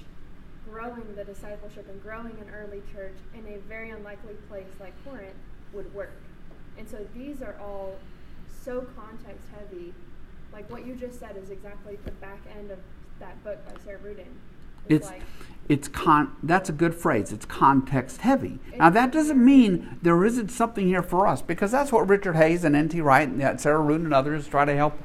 growing the discipleship and growing an early church in a very unlikely place like Corinth would work. And so these are all so context heavy. Like what you just said is exactly the back end of that book by Sarah Ruden. It's like, it's con that's a good phrase. It's context heavy. Now that doesn't mean there isn't something here for us because that's what Richard Hays and N.T. Wright and uh, Sarah Ruden and others try to help.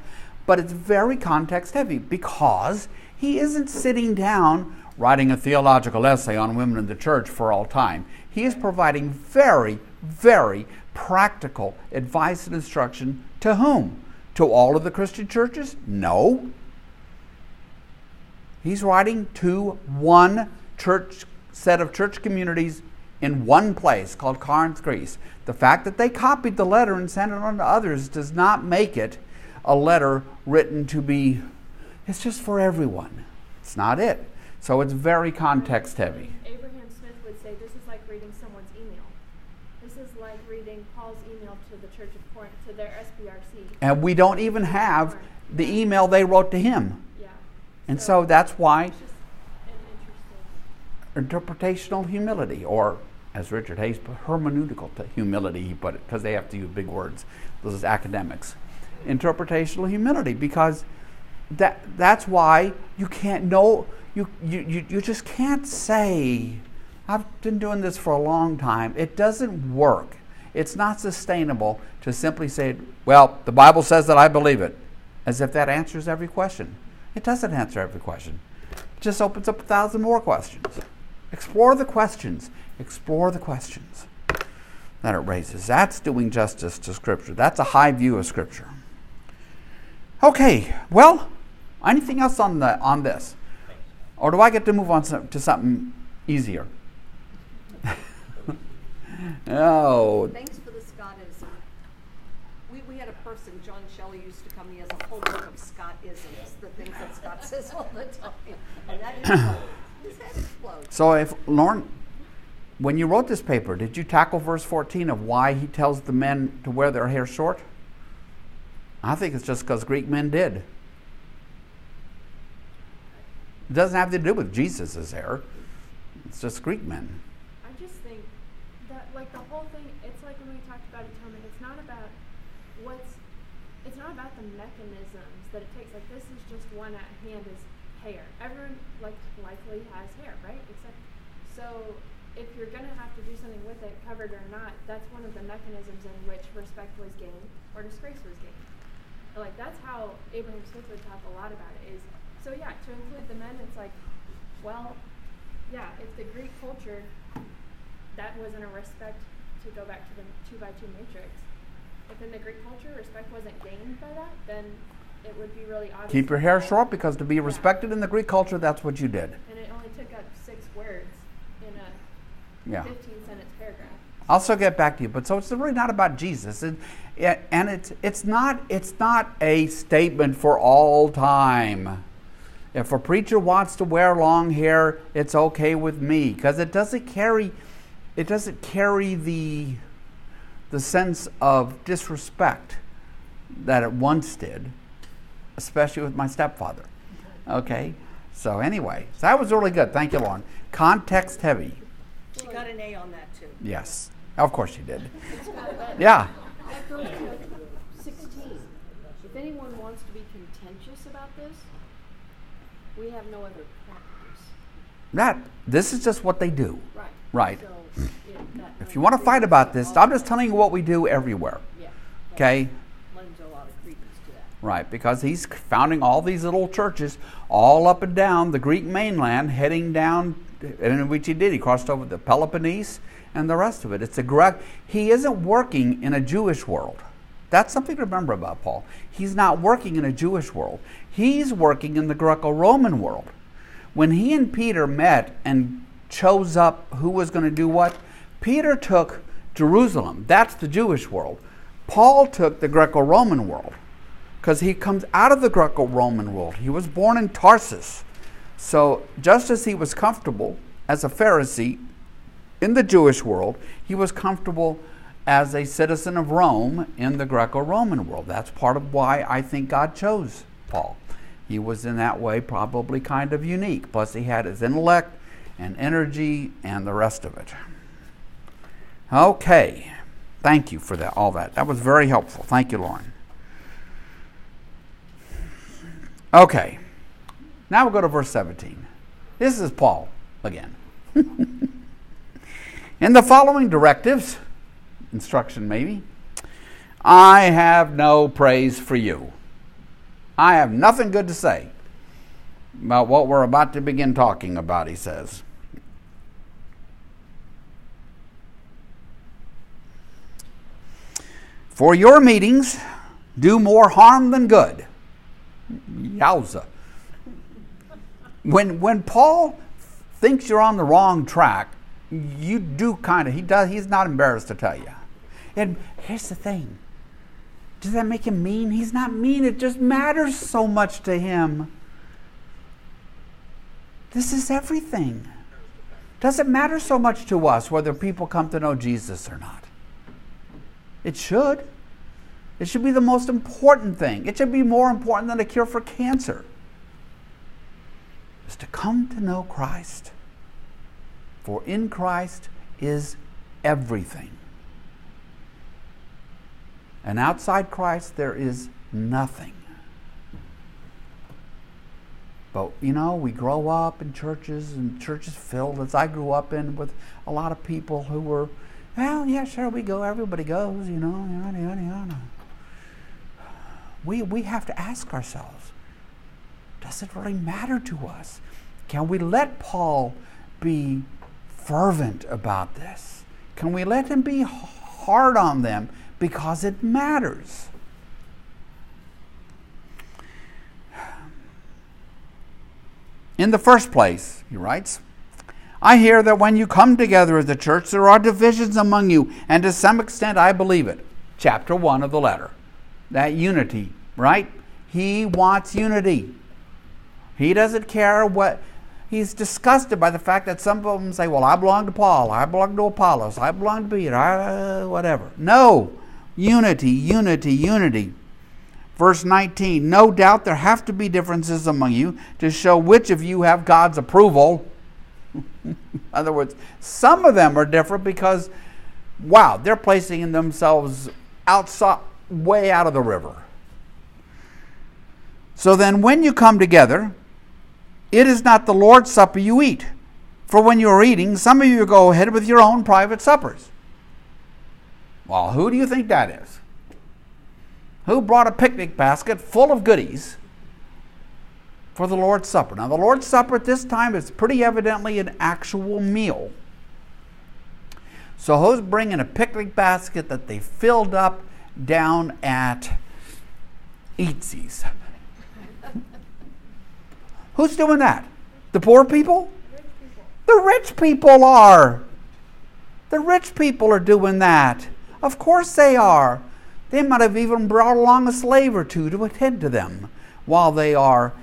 But it's very context heavy because he isn't sitting down writing a theological essay on women in the church for all time. He is providing very, very practical advice and instruction to whom? To all of the Christian churches? No. He's writing to one church set of church communities in one place called Corinth, Greece. The fact that they copied the letter and sent it on to others does not make it a letter written to be, it's just for everyone. It's not it. So it's very context heavy. Abraham Smith would say this is like reading someone's email. This is like reading Paul's email to the Church of Corinth, to their SBRC. And we don't even have the email they wrote to him. Yeah. And so that's why It's just an interesting. interpretational humility, or as Richard Hays put, hermeneutical humility, he put it, because they have to use big words, those are academics. Interpretational humility, because that, that's why you can't know, you, you, you, you just can't say, I've been doing this for a long time. It doesn't work. It's not sustainable to simply say, well, the Bible says that I believe it, as if that answers every question. It doesn't answer every question. It just opens up a thousand more questions. Explore the questions. Explore the questions that it raises. That's doing justice to Scripture. That's a high view of Scripture. Okay, well, anything else on the on this, or do I get to move on to something easier? Oh, Thanks for the Scottism. Uh, we, we had a person, John Shelley used to come, he has a whole book of Scottisms, the things that Scott says all the time. And that explodes. So if Lauren, when you wrote this paper, did you tackle verse 14 of why he tells the men to wear their hair short? I think it's just because Greek men did. It doesn't have to do with Jesus' hair. It's just Greek men. I just think that like the whole thing it's like when we talked about atonement, it's not about what's it's not about the mechanisms that it takes. Like this is just one at hand is hair. Everyone like likely has hair, right? Except so if you're gonna have to do something with it, covered or not, that's one of the mechanisms in which respect was gained or disgrace was gained. And, like that's how Abraham Smith would talk a lot about it is so yeah, to include the men it's like, well, yeah, if the Greek culture that wasn't a respect to go back to the two by two matrix. If in the Greek culture respect wasn't gained by that, then it would be really obvious. Keep your hair short because to be Yeah. respected in the Greek culture, that's what you did. And it only took up six words in a Yeah. 15 sentence paragraph. I'll still get back to you, but so it's really not about Jesus, it, it, and it's it's not it's not a statement for all time. If a preacher wants to wear long hair, it's okay with me because it doesn't carry it doesn't carry the the sense of disrespect that it once did, especially with my stepfather. Okay, So anyway, so that was really good. Thank you, Lauren. Context heavy. She got an A on that too. Yes, of course she did. Yeah. That goes to sixteen. If anyone wants to be contentious about this, we have no other practice. That this is just what they do. Right. Right. So, hmm. yeah, If you want to fight about this, I'm just telling you what we do everywhere. Yeah. Okay? Lends a lot of credence to that. Right, because he's founding all these little churches all up and down the Greek mainland, heading down, and which he did. He crossed over the Peloponnese and the rest of it. It's a Greek. He isn't working in a Jewish world. That's something to remember about Paul. He's not working in a Jewish world. He's working in the Greco-Roman world. When he and Peter met and chose up who was going to do what, Peter took Jerusalem. That's the Jewish world. Paul took the Greco-Roman world because he comes out of the Greco Roman world. He was born in Tarsus. So, just as he was comfortable as a Pharisee in the Jewish world, he was comfortable as a citizen of Rome in the Greco Roman world. That's part of why I think God chose Paul. He was in that way probably kind of unique. Plus, he had his intellect and energy and the rest of it. Okay. Thank you for that, all that. That was very helpful. Thank you, Lauren. Okay. Now we'll go to verse 17. This is Paul again. [LAUGHS] In the following directives, instruction maybe, I have no praise for you. I have nothing good to say about what we're about to begin talking about, he says. For your meetings do more harm than good. Yowza. When, when Paul thinks you're on the wrong track, you do kind of, he does, he's not embarrassed to tell you. And here's the thing does that make him mean? He's not mean, it just matters so much to him. This is everything. Does it matter so much to us whether people come to know Jesus or not? It should. It should be the most important thing. It should be more important than a cure for cancer. Is to come to know Christ. For in Christ is everything. And outside Christ, there is nothing. But you know, we grow up in churches and churches filled, as I grew up in, with a lot of people who were, well, yeah, sure, we go, everybody goes, you know, yada, yada, yada. We, we have to ask ourselves does it really matter to us? Can we let Paul be fervent about this? Can we let him be hard on them because it matters? In the first place, he writes, I hear that when you come together as a church, there are divisions among you, and to some extent I believe it. Chapter 1 of the letter. That unity, right? He wants unity. He doesn't care what. He's disgusted by the fact that some of them say, Well, I belong to Paul, I belong to Apollos, I belong to Peter, I, uh, whatever. No. Unity, unity, unity. Verse 19 No doubt there have to be differences among you to show which of you have God's approval. [LAUGHS] In other words, some of them are different because, wow, they're placing themselves outside, way out of the river. So then, when you come together, it is not the Lord's supper you eat. For when you are eating, some of you go ahead with your own private suppers. Well, who do you think that is? Who brought a picnic basket full of goodies for the Lord's Supper? Now, the Lord's Supper at this time is pretty evidently an actual meal. So, who's bringing a picnic basket that they filled up down at Eatzi's? Who's doing that? The poor people? The rich people are. The rich people are doing that. Of course they are. They might have even brought along a slave or two to attend to them while they are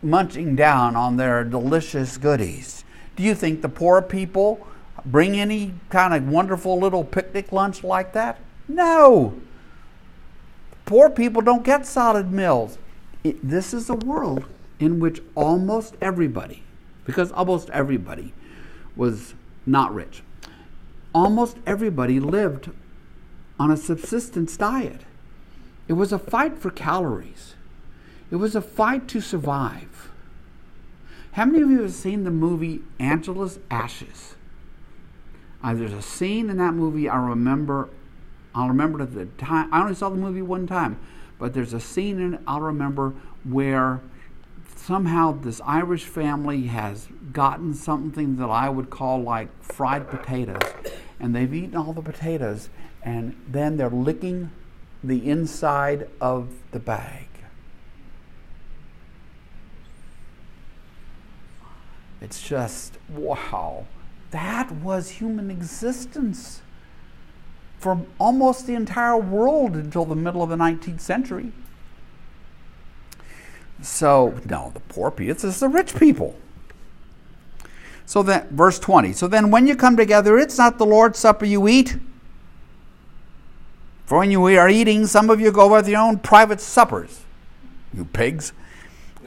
munching down on their delicious goodies. Do you think the poor people bring any kind of wonderful little picnic lunch like that? No. Poor people don't get solid meals. It, this is a world in which almost everybody, because almost everybody was not rich, almost everybody lived on a subsistence diet. It was a fight for calories. It was a fight to survive. How many of you have seen the movie Angela's Ashes? Uh, there's a scene in that movie I remember. I'll remember the time. I only saw the movie one time, but there's a scene in it I'll remember where somehow this Irish family has gotten something that I would call like fried potatoes, and they've eaten all the potatoes, and then they're licking the inside of the bag. It's just, wow. That was human existence for almost the entire world until the middle of the 19th century. So, no, the poor people, it's the rich people. So that, verse 20. So then, when you come together, it's not the Lord's Supper you eat. For when you are eating, some of you go with your own private suppers. You pigs.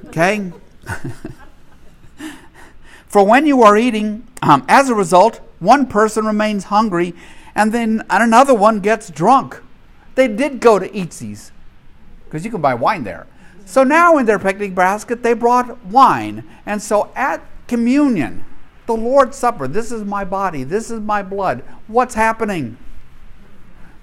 Okay? [LAUGHS] For when you are eating, um, as a result, one person remains hungry and then another one gets drunk. They did go to Eatzi's because you can buy wine there. So now in their picnic basket, they brought wine. And so at communion, the Lord's Supper, this is my body, this is my blood. What's happening?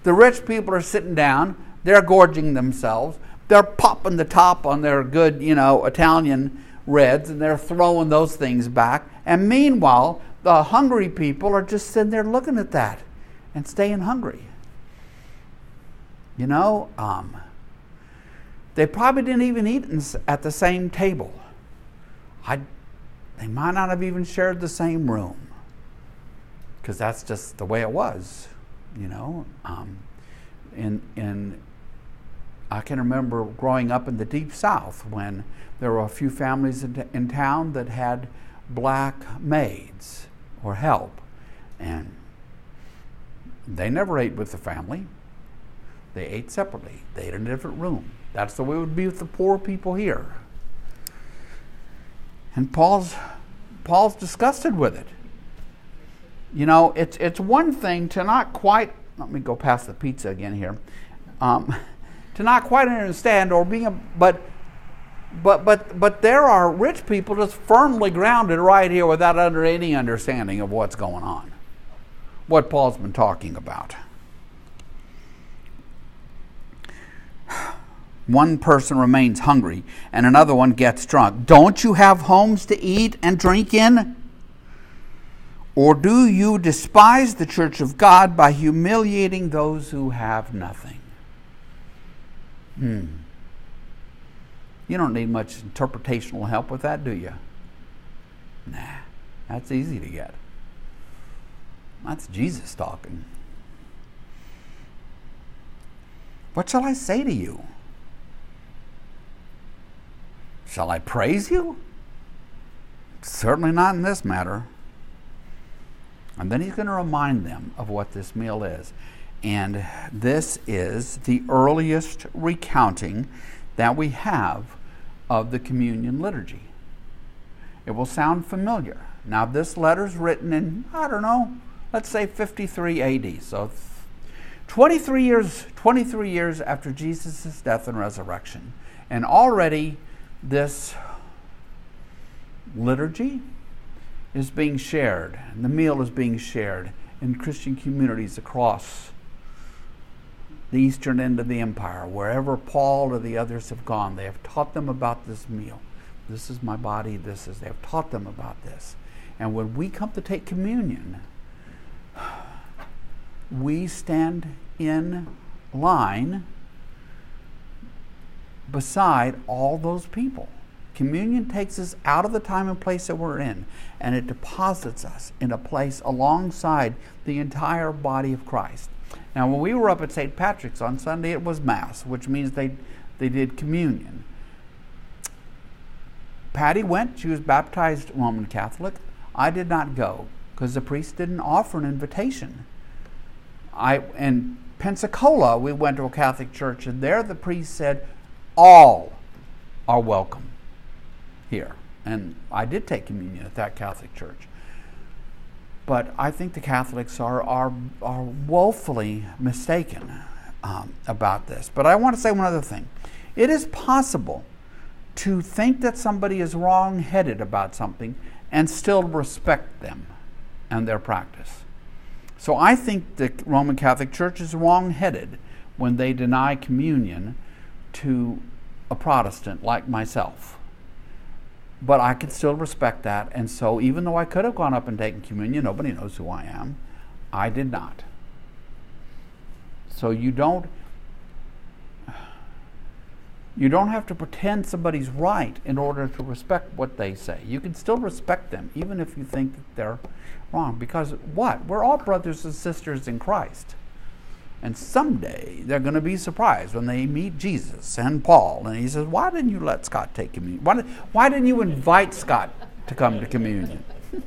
The rich people are sitting down, they're gorging themselves, they're popping the top on their good, you know, Italian reds, and they're throwing those things back. And meanwhile, the hungry people are just sitting there looking at that and staying hungry. You know, um, they probably didn't even eat at the same table. I, they might not have even shared the same room because that's just the way it was, you know. Um, in, in, I can remember growing up in the deep south when there were a few families in, in town that had black maids or help, and they never ate with the family. They ate separately. They ate in a different room. That's the way it would be with the poor people here. And Paul's Paul's disgusted with it. You know, it's it's one thing to not quite let me go past the pizza again here. Um, to not quite understand or being a but but but but there are rich people just firmly grounded right here without under any understanding of what's going on what Paul's been talking about. One person remains hungry and another one gets drunk. Don't you have homes to eat and drink in? Or do you despise the church of God by humiliating those who have nothing? Hmm. You don't need much interpretational help with that, do you? Nah, that's easy to get. That's Jesus talking. What shall I say to you? Shall I praise you? Certainly not in this matter. And then he's going to remind them of what this meal is. And this is the earliest recounting that we have of the communion liturgy. It will sound familiar. Now, this letter is written in, I don't know, let's say 53 AD. So 23 years 23 years after Jesus' death and resurrection. And already this liturgy is being shared, and the meal is being shared in Christian communities across the eastern end of the empire. Wherever Paul or the others have gone, they have taught them about this meal. This is my body, this is, they have taught them about this. And when we come to take communion, we stand in line beside all those people. Communion takes us out of the time and place that we're in, and it deposits us in a place alongside the entire body of Christ. Now, when we were up at St. Patrick's on Sunday, it was Mass, which means they, they did communion. Patty went, she was baptized Roman Catholic. I did not go because the priest didn't offer an invitation. I in Pensacola, we went to a Catholic church, and there the priest said, "All are welcome." here. And I did take communion at that Catholic church. But I think the Catholics are, are, are woefully mistaken um, about this. But I want to say one other thing. It is possible to think that somebody is wrong headed about something and still respect them and their practice. So I think the Roman Catholic Church is wrong headed when they deny communion to a Protestant like myself. But I can still respect that, and so even though I could have gone up and taken communion, nobody knows who I am, I did not. So you don't you don't have to pretend somebody's right in order to respect what they say. You can still respect them, even if you think that they're wrong. Because what? We're all brothers and sisters in Christ. And someday they're going to be surprised when they meet Jesus and Paul. And he says, Why didn't you let Scott take communion? Why, did, why didn't you invite Scott to come to communion? Uh,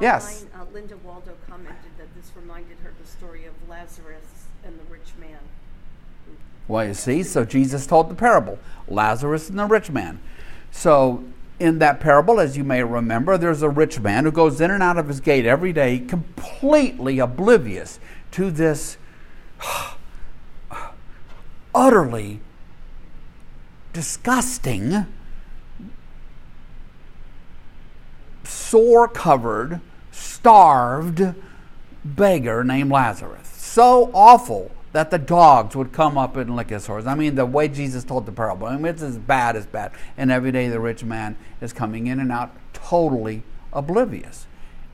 Yes. Online, uh, Linda Waldo commented that this reminded her of the story of Lazarus and the rich man. Well, you see, so Jesus told the parable Lazarus and the rich man. So, in that parable, as you may remember, there's a rich man who goes in and out of his gate every day, completely oblivious to this utterly disgusting, sore covered, starved beggar named Lazarus. So awful that the dogs would come up and lick his sores. I mean, the way Jesus told the parable, I mean, it's as bad as bad. And every day the rich man is coming in and out totally oblivious.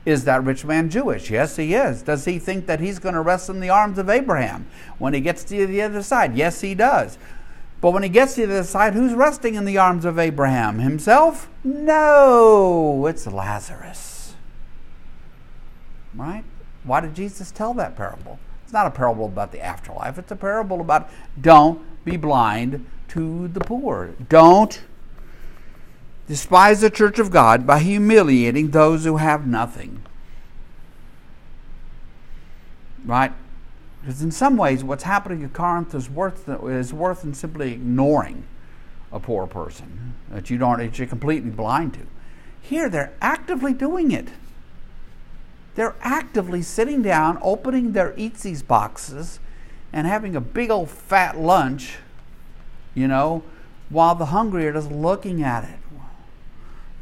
Is that rich man Jewish? Yes, he is. Does he think that he's going to rest in the arms of Abraham when he gets to the other side? Yes, he does. But when he gets to the other side, who's resting in the arms of Abraham? Himself? No, it's Lazarus. Right? Why did Jesus tell that parable? It's not a parable about the afterlife, it's a parable about don't be blind to the poor. Don't despise the church of God by humiliating those who have nothing. Right? Because in some ways, what's happening in Corinth is worth is worth in simply ignoring a poor person that you don't that you're completely blind to. Here, they're actively doing it. They're actively sitting down, opening their Eatzi's boxes, and having a big old fat lunch, you know, while the hungry are just looking at it.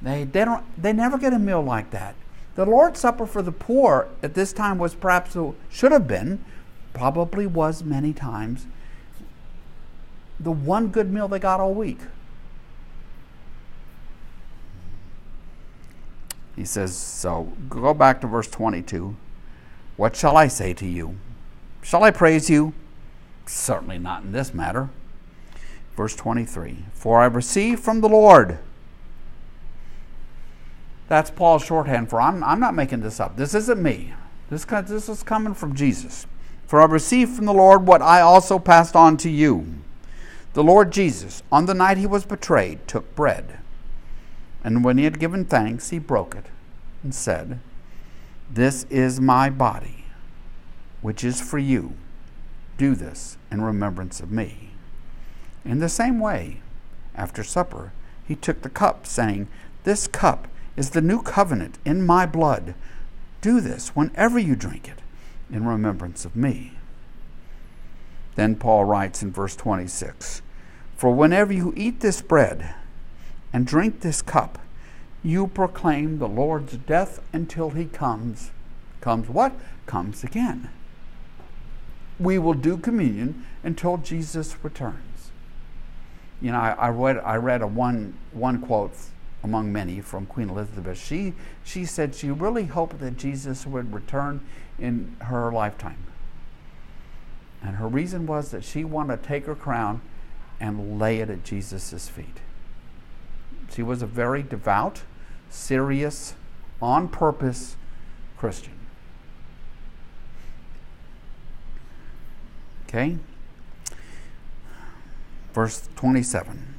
They, they, don't, they never get a meal like that. The Lord's Supper for the poor at this time was perhaps, should have been, probably was many times, the one good meal they got all week. He says, so go back to verse 22. What shall I say to you? Shall I praise you? Certainly not in this matter. Verse 23 For I received from the Lord. That's Paul's shorthand for I'm, I'm not making this up. This isn't me. This, this is coming from Jesus. For I received from the Lord what I also passed on to you. The Lord Jesus, on the night he was betrayed, took bread. And when he had given thanks, he broke it and said, This is my body, which is for you. Do this in remembrance of me. In the same way, after supper, he took the cup, saying, This cup is the new covenant in my blood. Do this whenever you drink it in remembrance of me. Then Paul writes in verse 26 For whenever you eat this bread and drink this cup, you proclaim the Lord's death until he comes. Comes what? Comes again. We will do communion until Jesus returns. You know, I, I read I read a one one quote among many from Queen Elizabeth. She she said she really hoped that Jesus would return in her lifetime. And her reason was that she wanted to take her crown and lay it at Jesus' feet. She was a very devout, serious, on purpose Christian. Okay? Verse 27.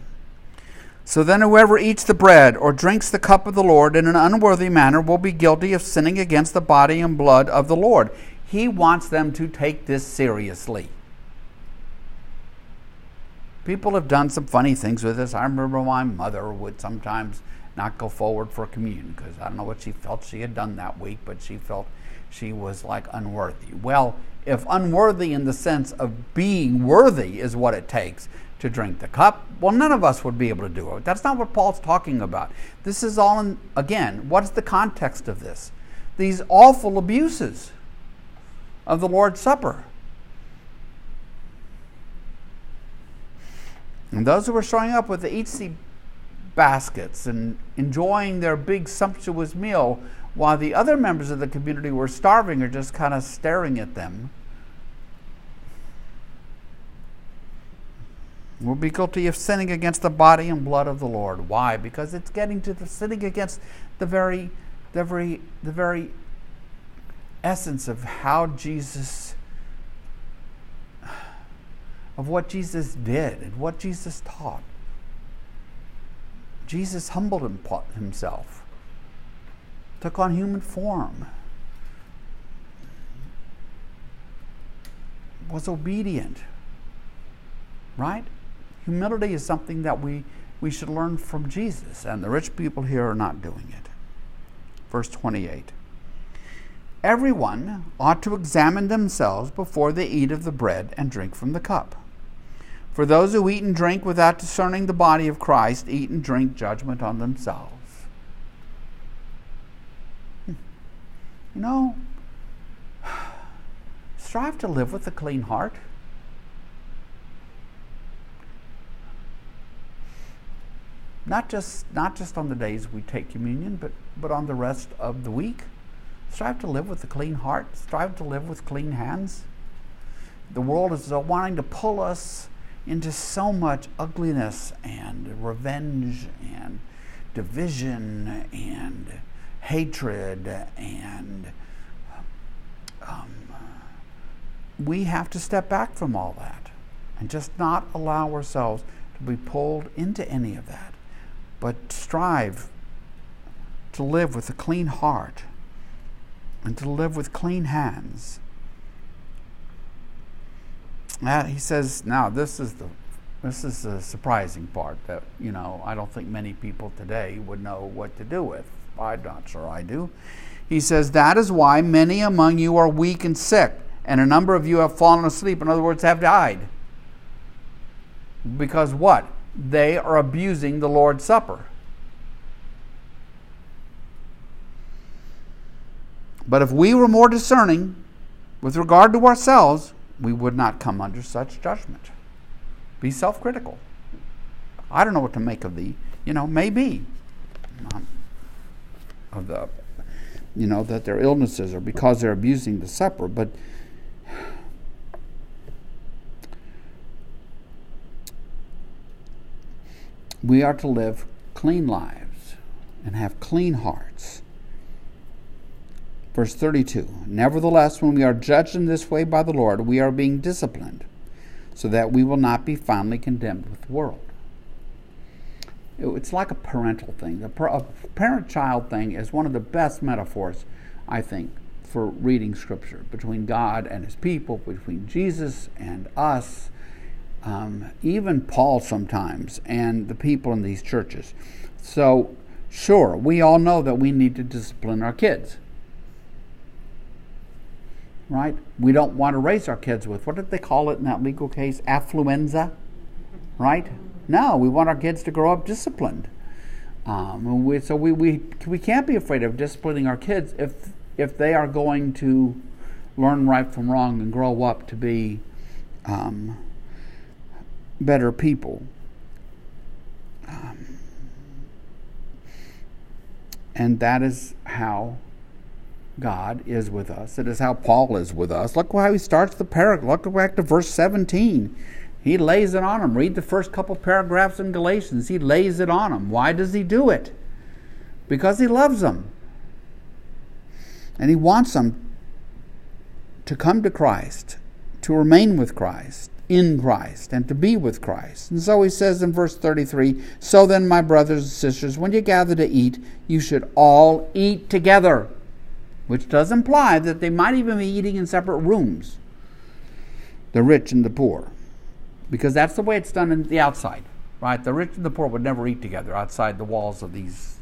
So then, whoever eats the bread or drinks the cup of the Lord in an unworthy manner will be guilty of sinning against the body and blood of the Lord. He wants them to take this seriously. People have done some funny things with this. I remember my mother would sometimes not go forward for communion because I don't know what she felt she had done that week, but she felt she was like unworthy. Well, if unworthy in the sense of being worthy is what it takes to drink the cup, well, none of us would be able to do it. That's not what Paul's talking about. This is all in, again, what's the context of this? These awful abuses of the Lord's Supper. And those who were showing up with the Eatzi baskets and enjoying their big sumptuous meal while the other members of the community were starving or just kind of staring at them will be guilty of sinning against the body and blood of the Lord. Why? Because it's getting to the sinning against the very, the very, the very essence of how Jesus, of what Jesus did and what Jesus taught. Jesus humbled himself, took on human form, was obedient, right? Humility is something that we, we should learn from Jesus, and the rich people here are not doing it. Verse 28 Everyone ought to examine themselves before they eat of the bread and drink from the cup. For those who eat and drink without discerning the body of Christ eat and drink judgment on themselves. Hmm. You know, [SIGHS] strive to live with a clean heart. Not just not just on the days we take communion, but but on the rest of the week. Strive to live with a clean heart. Strive to live with clean hands. The world is wanting to pull us into so much ugliness and revenge and division and hatred and um, we have to step back from all that and just not allow ourselves to be pulled into any of that but strive to live with a clean heart and to live with clean hands. Uh, he says, now this is the this is the surprising part that you know I don't think many people today would know what to do with. I'm not sure I do. He says that is why many among you are weak and sick, and a number of you have fallen asleep. In other words, have died. Because what? They are abusing the Lord's Supper. But if we were more discerning with regard to ourselves, we would not come under such judgment. Be self critical. I don't know what to make of the, you know, maybe um, of the, you know, that their illnesses are because they're abusing the supper, but we are to live clean lives and have clean hearts. Verse 32 Nevertheless, when we are judged in this way by the Lord, we are being disciplined, so that we will not be finally condemned with the world. It's like a parental thing. A parent child thing is one of the best metaphors, I think, for reading Scripture between God and His people, between Jesus and us um, even Paul sometimes, and the people in these churches. So, sure, we all know that we need to discipline our kids. Right? We don't want to raise our kids with, what did they call it in that legal case? Affluenza? Right? No, we want our kids to grow up disciplined. Um, we, so we, we, we can't be afraid of disciplining our kids if, if they are going to learn right from wrong and grow up to be um, better people. Um, and that is how God is with us. It is how Paul is with us. Look how he starts the paragraph. Look back to verse 17. He lays it on them. Read the first couple paragraphs in Galatians. He lays it on them. Why does he do it? Because he loves them. And he wants them to come to Christ, to remain with Christ, in Christ and to be with Christ. And so he says in verse 33 So then, my brothers and sisters, when you gather to eat, you should all eat together, which does imply that they might even be eating in separate rooms, the rich and the poor. because that's the way it's done in the outside, right? The rich and the poor would never eat together outside the walls of these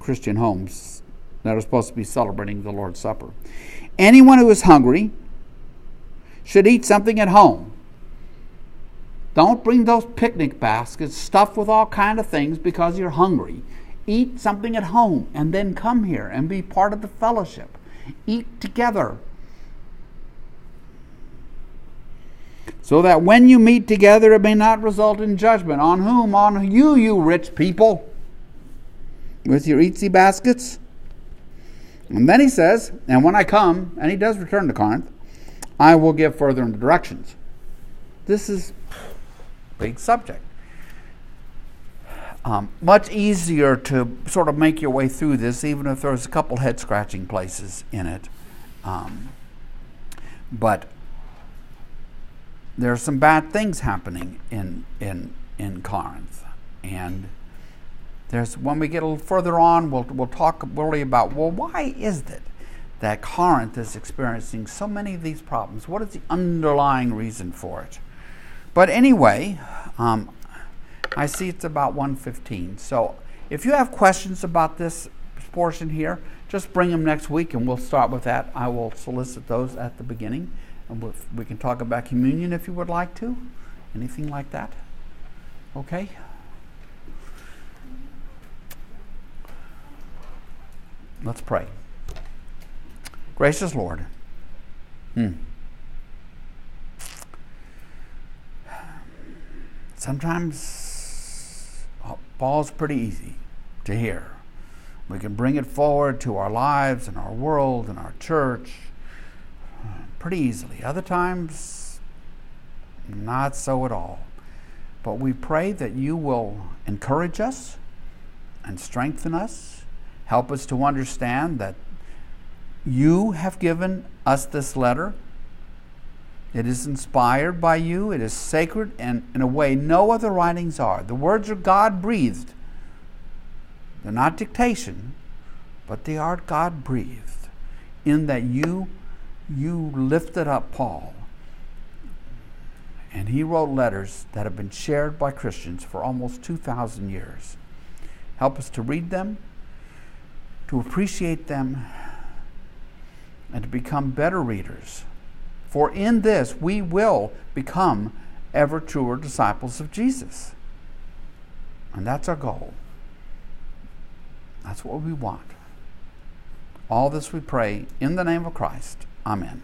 Christian homes that are supposed to be celebrating the Lord's Supper. Anyone who is hungry should eat something at home. Don't bring those picnic baskets stuffed with all kind of things because you're hungry. Eat something at home and then come here and be part of the fellowship. Eat together. So that when you meet together, it may not result in judgment. On whom? On you, you rich people, with your Eatzi baskets. And then he says, And when I come, and he does return to Corinth, I will give further directions. This is big subject. Um, much easier to sort of make your way through this, even if there's a couple head scratching places in it. Um, but there are some bad things happening in in in Corinth, and there's when we get a little further on, we'll we'll talk really about well, why is it that Corinth is experiencing so many of these problems? What is the underlying reason for it? But anyway, um, I see it's about 115. So if you have questions about this portion here, just bring them next week and we'll start with that. I will solicit those at the beginning. And we'll, we can talk about communion if you would like to. Anything like that? Okay? Let's pray. Gracious Lord. Hmm. Sometimes uh, Paul's pretty easy to hear. We can bring it forward to our lives and our world and our church uh, pretty easily. Other times, not so at all. But we pray that you will encourage us and strengthen us, help us to understand that you have given us this letter it is inspired by you, it is sacred, and in a way no other writings are. The words are God breathed. They're not dictation, but they are God breathed, in that you, you lifted up Paul. And he wrote letters that have been shared by Christians for almost 2,000 years. Help us to read them, to appreciate them, and to become better readers for in this we will become ever truer disciples of Jesus. And that's our goal. That's what we want. All this we pray in the name of Christ. Amen.